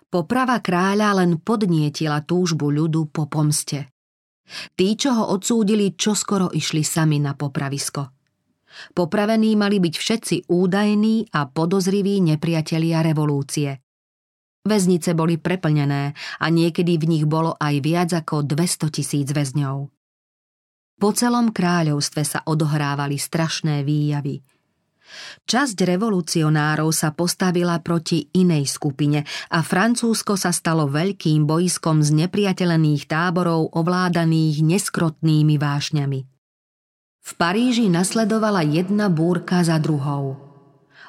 Poprava kráľa len podnietila túžbu ľudu po pomste. Tí, čo ho odsúdili, čoskoro išli sami na popravisko. Popravení mali byť všetci údajní a podozriví nepriatelia revolúcie. Väznice boli preplnené a niekedy v nich bolo aj viac ako 200 tisíc väzňov. Po celom kráľovstve sa odohrávali strašné výjavy. Časť revolucionárov sa postavila proti inej skupine a Francúzsko sa stalo veľkým bojskom z nepriateľených táborov ovládaných neskrotnými vášňami. V Paríži nasledovala jedna búrka za druhou.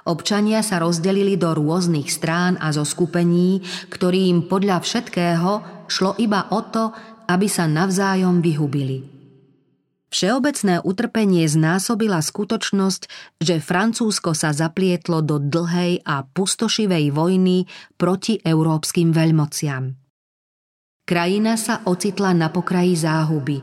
Občania sa rozdelili do rôznych strán a zo skupení, ktorým podľa všetkého šlo iba o to, aby sa navzájom vyhubili. Všeobecné utrpenie znásobila skutočnosť, že Francúzsko sa zaplietlo do dlhej a pustošivej vojny proti európskym veľmociam. Krajina sa ocitla na pokraji záhuby.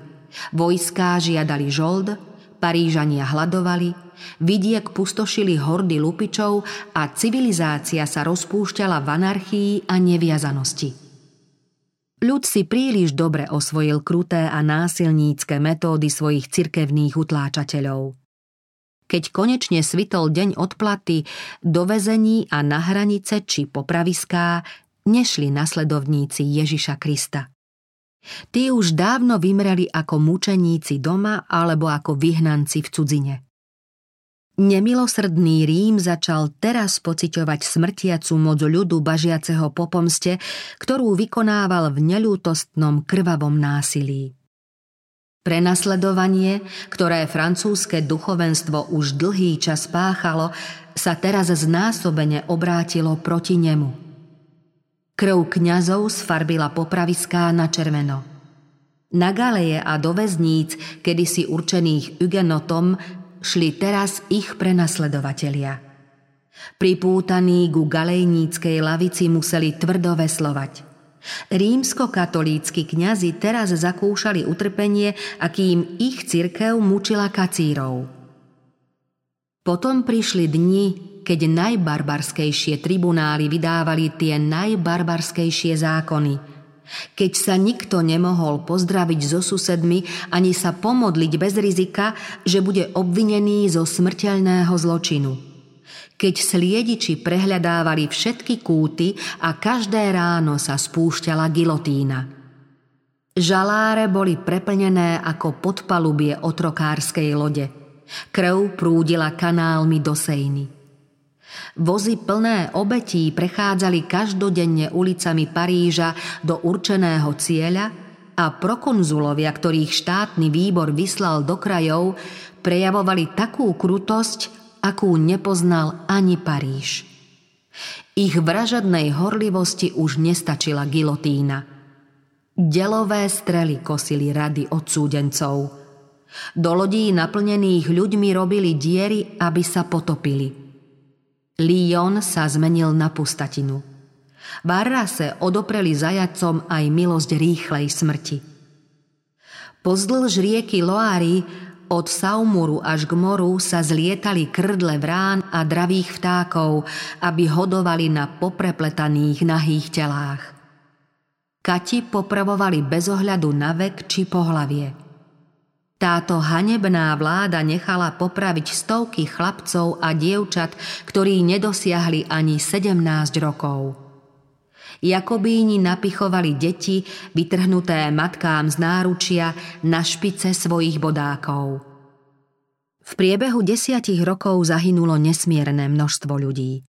Vojská žiadali žold, Parížania hladovali, vidiek pustošili hordy lupičov a civilizácia sa rozpúšťala v anarchii a neviazanosti. Ľud si príliš dobre osvojil kruté a násilnícke metódy svojich cirkevných utláčateľov. Keď konečne svitol deň odplaty, do vezení a na hranice či popraviská nešli nasledovníci Ježiša Krista. Tí už dávno vymreli ako mučeníci doma alebo ako vyhnanci v cudzine. Nemilosrdný Rím začal teraz pociťovať smrtiacu moc ľudu bažiaceho po pomste, ktorú vykonával v neľútostnom krvavom násilí. Prenasledovanie, ktoré francúzske duchovenstvo už dlhý čas páchalo, sa teraz znásobene obrátilo proti nemu. Krv kňazov sfarbila popraviská na červeno. Na galeje a do väzníc, kedysi určených Hugenotom, šli teraz ich prenasledovatelia. Pripútaní ku galejníckej lavici museli tvrdo veslovať. Rímsko-katolícky kňazi teraz zakúšali utrpenie, akým ich cirkev mučila kacírov. Potom prišli dni, keď najbarbarskejšie tribunály vydávali tie najbarbarskejšie zákony – keď sa nikto nemohol pozdraviť so susedmi ani sa pomodliť bez rizika, že bude obvinený zo smrteľného zločinu. Keď sliediči prehľadávali všetky kúty a každé ráno sa spúšťala gilotína. Žaláre boli preplnené ako podpalubie otrokárskej lode. Krv prúdila kanálmi do sejny. Vozy plné obetí prechádzali každodenne ulicami Paríža do určeného cieľa a prokonzulovia, ktorých štátny výbor vyslal do krajov, prejavovali takú krutosť, akú nepoznal ani Paríž. Ich vražadnej horlivosti už nestačila gilotína. Delové strely kosili rady odsúdencov. Do lodí naplnených ľuďmi robili diery, aby sa potopili – Lyon sa zmenil na pustatinu. Barrase odopreli zajacom aj milosť rýchlej smrti. Pozdĺž rieky Loári od Saumuru až k moru sa zlietali krdle vrán a dravých vtákov, aby hodovali na poprepletaných nahých telách. Kati popravovali bez ohľadu na vek či pohlavie – táto hanebná vláda nechala popraviť stovky chlapcov a dievčat, ktorí nedosiahli ani 17 rokov. Jakobíni napichovali deti, vytrhnuté matkám z náručia na špice svojich bodákov. V priebehu desiatich rokov zahynulo nesmierne množstvo ľudí.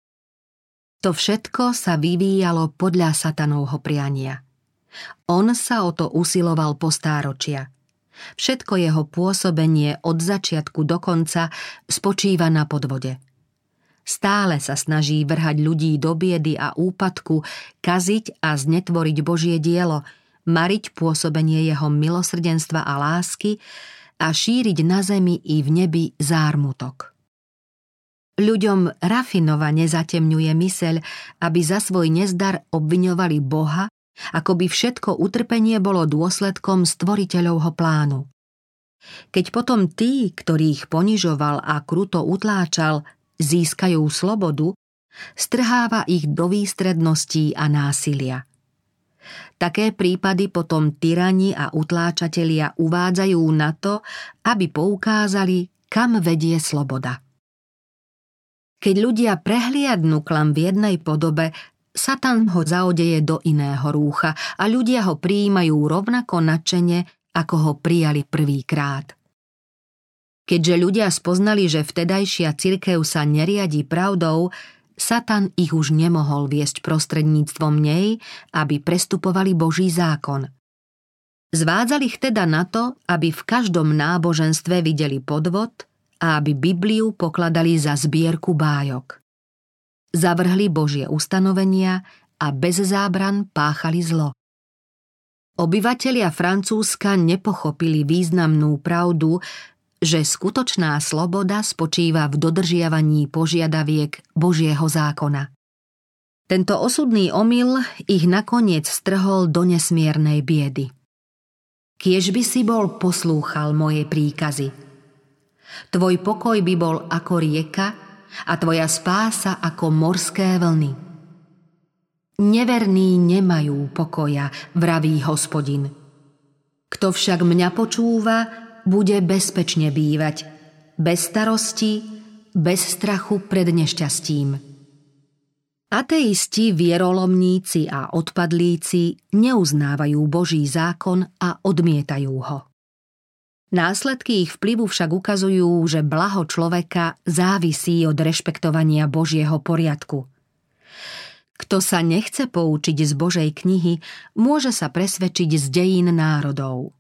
To všetko sa vyvíjalo podľa satanovho priania. On sa o to usiloval po stáročia – Všetko jeho pôsobenie od začiatku do konca spočíva na podvode. stále sa snaží vrhať ľudí do biedy a úpadku, kaziť a znetvoriť Božie dielo, mariť pôsobenie jeho milosrdenstva a lásky a šíriť na zemi i v nebi zármutok. Ľuďom rafinovane zatemňuje myseľ, aby za svoj nezdar obviňovali Boha, ako by všetko utrpenie bolo dôsledkom stvoriteľovho plánu. Keď potom tí, ktorých ponižoval a kruto utláčal, získajú slobodu, strháva ich do výstredností a násilia. Také prípady potom tyrani a utláčatelia uvádzajú na to, aby poukázali, kam vedie sloboda. Keď ľudia prehliadnú klam v jednej podobe, Satan ho zaodeje do iného rúcha a ľudia ho prijímajú rovnako nadšene, ako ho prijali prvýkrát. Keďže ľudia spoznali, že vtedajšia cirkev sa neriadí pravdou, Satan ich už nemohol viesť prostredníctvom nej, aby prestupovali Boží zákon. Zvádzali ich teda na to, aby v každom náboženstve videli podvod a aby Bibliu pokladali za zbierku bájok. Zavrhli Božie ustanovenia a bez zábran páchali zlo. Obyvatelia Francúzska nepochopili významnú pravdu, že skutočná sloboda spočíva v dodržiavaní požiadaviek Božieho zákona. Tento osudný omyl ich nakoniec strhol do nesmiernej biedy. Kiež by si bol poslúchal moje príkazy. Tvoj pokoj by bol ako rieka a tvoja spása ako morské vlny. Neverní nemajú pokoja, vraví hospodin. Kto však mňa počúva, bude bezpečne bývať, bez starosti, bez strachu pred nešťastím. Ateisti, vierolomníci a odpadlíci neuznávajú Boží zákon a odmietajú ho. Následky ich vplyvu však ukazujú, že blaho človeka závisí od rešpektovania Božieho poriadku. Kto sa nechce poučiť z Božej knihy, môže sa presvedčiť z dejín národov.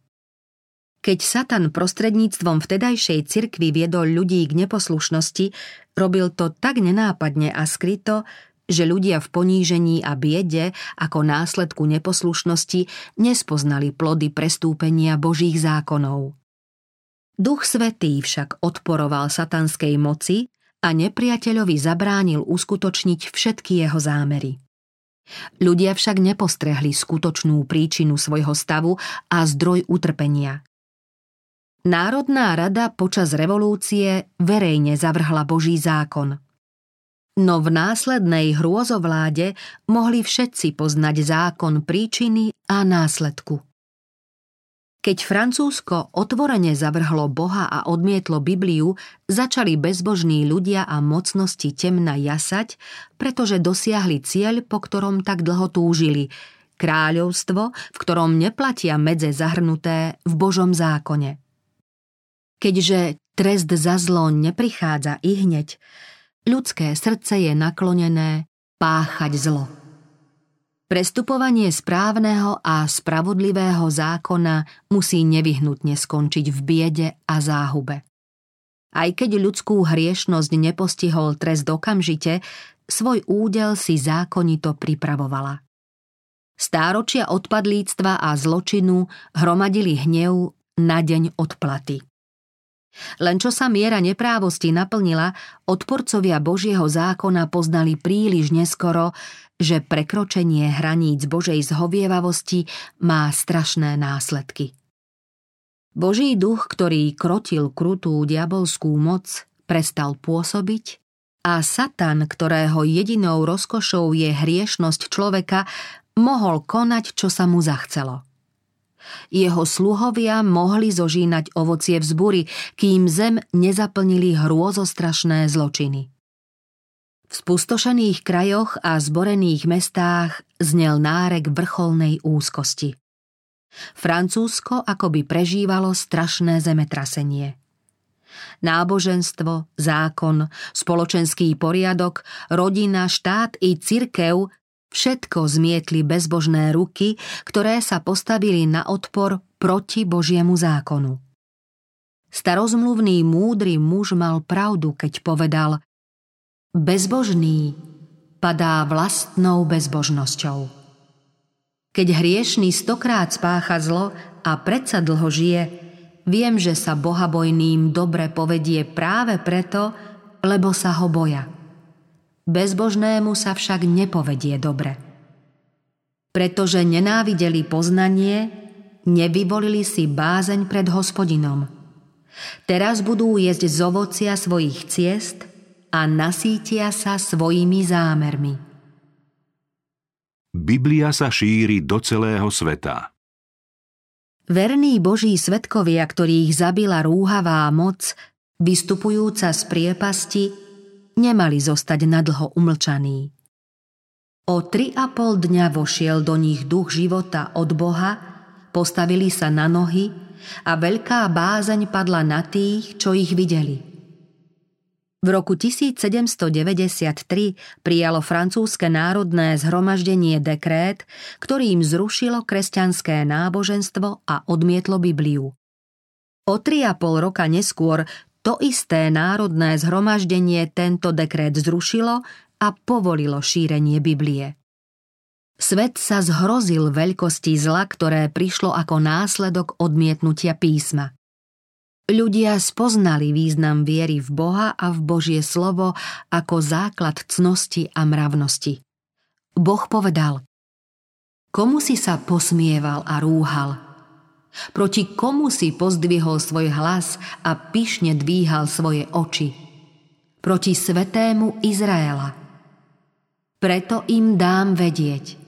Keď Satan prostredníctvom vtedajšej cirkvy viedol ľudí k neposlušnosti, robil to tak nenápadne a skryto, že ľudia v ponížení a biede ako následku neposlušnosti nespoznali plody prestúpenia Božích zákonov. Duch Svetý však odporoval satanskej moci a nepriateľovi zabránil uskutočniť všetky jeho zámery. Ľudia však nepostrehli skutočnú príčinu svojho stavu a zdroj utrpenia. Národná rada počas revolúcie verejne zavrhla Boží zákon. No v následnej hrôzovláde mohli všetci poznať zákon príčiny a následku. Keď Francúzsko otvorene zavrhlo Boha a odmietlo Bibliu, začali bezbožní ľudia a mocnosti temna jasať, pretože dosiahli cieľ, po ktorom tak dlho túžili – kráľovstvo, v ktorom neplatia medze zahrnuté v Božom zákone. Keďže trest za zlo neprichádza i hneď, ľudské srdce je naklonené páchať zlo. Prestupovanie správneho a spravodlivého zákona musí nevyhnutne skončiť v biede a záhube. Aj keď ľudskú hriešnosť nepostihol trest okamžite, svoj údel si zákonito pripravovala. Stáročia odpadlíctva a zločinu hromadili hnev na deň odplaty. Len čo sa miera neprávosti naplnila, odporcovia Božieho zákona poznali príliš neskoro, že prekročenie hraníc Božej zhovievavosti má strašné následky. Boží duch, ktorý krotil krutú diabolskú moc, prestal pôsobiť a Satan, ktorého jedinou rozkošou je hriešnosť človeka, mohol konať, čo sa mu zachcelo. Jeho sluhovia mohli zožínať ovocie vzbury, kým zem nezaplnili hrôzostrašné zločiny. V spustošených krajoch a zborených mestách znel nárek vrcholnej úzkosti. Francúzsko akoby prežívalo strašné zemetrasenie. Náboženstvo, zákon, spoločenský poriadok, rodina, štát i cirkev Všetko zmietli bezbožné ruky, ktoré sa postavili na odpor proti Božiemu zákonu. Starozmluvný múdry muž mal pravdu, keď povedal Bezbožný padá vlastnou bezbožnosťou. Keď hriešný stokrát spácha zlo a predsa dlho žije, viem, že sa bohabojným dobre povedie práve preto, lebo sa ho boja. Bezbožnému sa však nepovedie dobre. Pretože nenávideli poznanie, nevyvolili si bázeň pred hospodinom. Teraz budú jesť z ovocia svojich ciest a nasítia sa svojimi zámermi. Biblia sa šíri do celého sveta. Verní Boží svetkovia, ktorých zabila rúhavá moc, vystupujúca z priepasti, nemali zostať nadlho umlčaní. O tri a pol dňa vošiel do nich duch života od Boha, postavili sa na nohy a veľká bázeň padla na tých, čo ich videli – v roku 1793 prijalo francúzske národné zhromaždenie dekrét, ktorým zrušilo kresťanské náboženstvo a odmietlo Bibliu. O tri a pol roka neskôr to isté národné zhromaždenie tento dekrét zrušilo a povolilo šírenie Biblie. Svet sa zhrozil veľkosti zla, ktoré prišlo ako následok odmietnutia písma. Ľudia spoznali význam viery v Boha a v Božie slovo ako základ cnosti a mravnosti. Boh povedal Komu si sa posmieval a rúhal? Proti komu si pozdvihol svoj hlas a pyšne dvíhal svoje oči? Proti svetému Izraela. Preto im dám vedieť.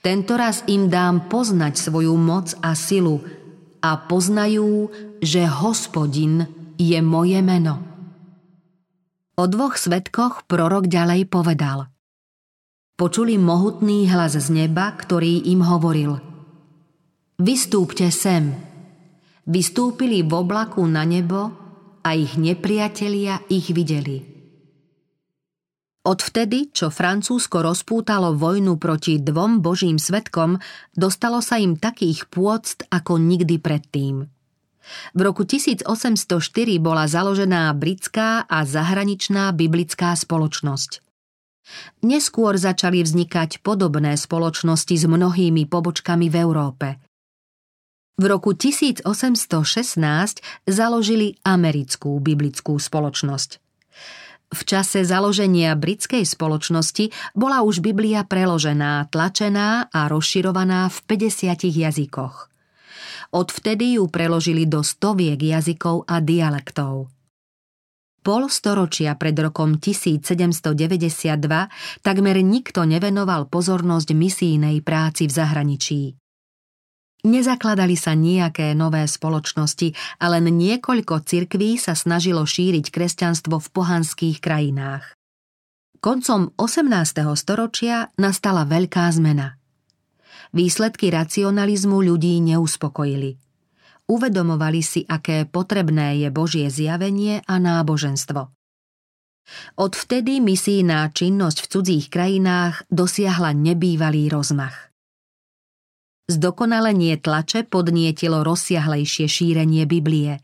Tento raz im dám poznať svoju moc a silu, a poznajú, že hospodin je moje meno. O dvoch svetkoch prorok ďalej povedal. Počuli mohutný hlas z neba, ktorý im hovoril. Vystúpte sem. Vystúpili v oblaku na nebo a ich nepriatelia ich videli. Odvtedy, čo Francúzsko rozpútalo vojnu proti dvom božím svetkom, dostalo sa im takých pôct ako nikdy predtým. V roku 1804 bola založená britská a zahraničná biblická spoločnosť. Neskôr začali vznikať podobné spoločnosti s mnohými pobočkami v Európe. V roku 1816 založili americkú biblickú spoločnosť. V čase založenia britskej spoločnosti bola už Biblia preložená, tlačená a rozširovaná v 50 jazykoch. Odvtedy ju preložili do stoviek jazykov a dialektov. Pol storočia pred rokom 1792 takmer nikto nevenoval pozornosť misijnej práci v zahraničí. Nezakladali sa nejaké nové spoločnosti a len niekoľko cirkví sa snažilo šíriť kresťanstvo v pohanských krajinách. Koncom 18. storočia nastala veľká zmena. Výsledky racionalizmu ľudí neuspokojili. Uvedomovali si, aké potrebné je Božie zjavenie a náboženstvo. Odvtedy misijná činnosť v cudzích krajinách dosiahla nebývalý rozmach. Zdokonalenie tlače podnietilo rozsiahlejšie šírenie Biblie.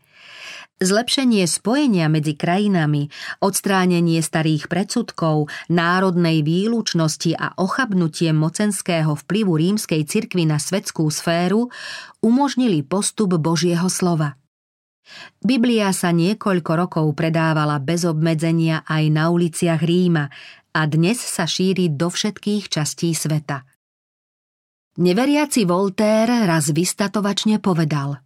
Zlepšenie spojenia medzi krajinami, odstránenie starých predsudkov, národnej výlučnosti a ochabnutie mocenského vplyvu rímskej cirkvy na svetskú sféru umožnili postup Božieho slova. Biblia sa niekoľko rokov predávala bez obmedzenia aj na uliciach Ríma a dnes sa šíri do všetkých častí sveta – Neveriaci Voltaire raz vystatovačne povedal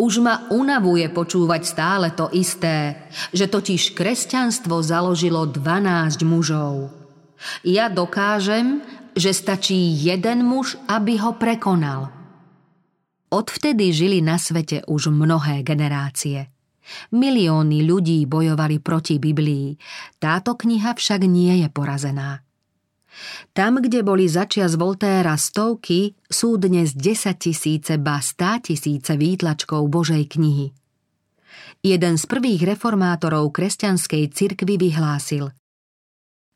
Už ma unavuje počúvať stále to isté, že totiž kresťanstvo založilo 12 mužov. Ja dokážem, že stačí jeden muž, aby ho prekonal. Odvtedy žili na svete už mnohé generácie. Milióny ľudí bojovali proti Biblii. Táto kniha však nie je porazená. Tam, kde boli začias Voltéra stovky, sú dnes 10 tisíce, ba 100 tisíce výtlačkov Božej knihy. Jeden z prvých reformátorov kresťanskej cirkvy vyhlásil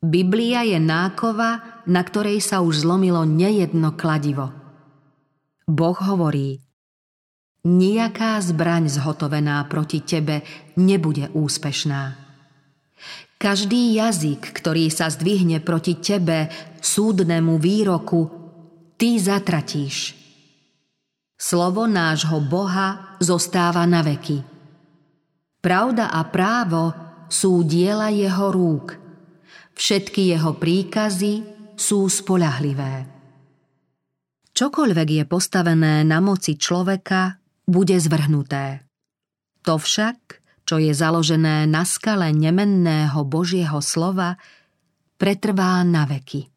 Biblia je nákova, na ktorej sa už zlomilo nejedno kladivo. Boh hovorí Nijaká zbraň zhotovená proti tebe nebude úspešná. Každý jazyk, ktorý sa zdvihne proti tebe, súdnemu výroku, ty zatratíš. Slovo nášho Boha zostáva na veky. Pravda a právo sú diela jeho rúk. Všetky jeho príkazy sú spolahlivé. Čokoľvek je postavené na moci človeka, bude zvrhnuté. To však, čo je založené na skale nemenného Božieho slova, pretrvá na veky.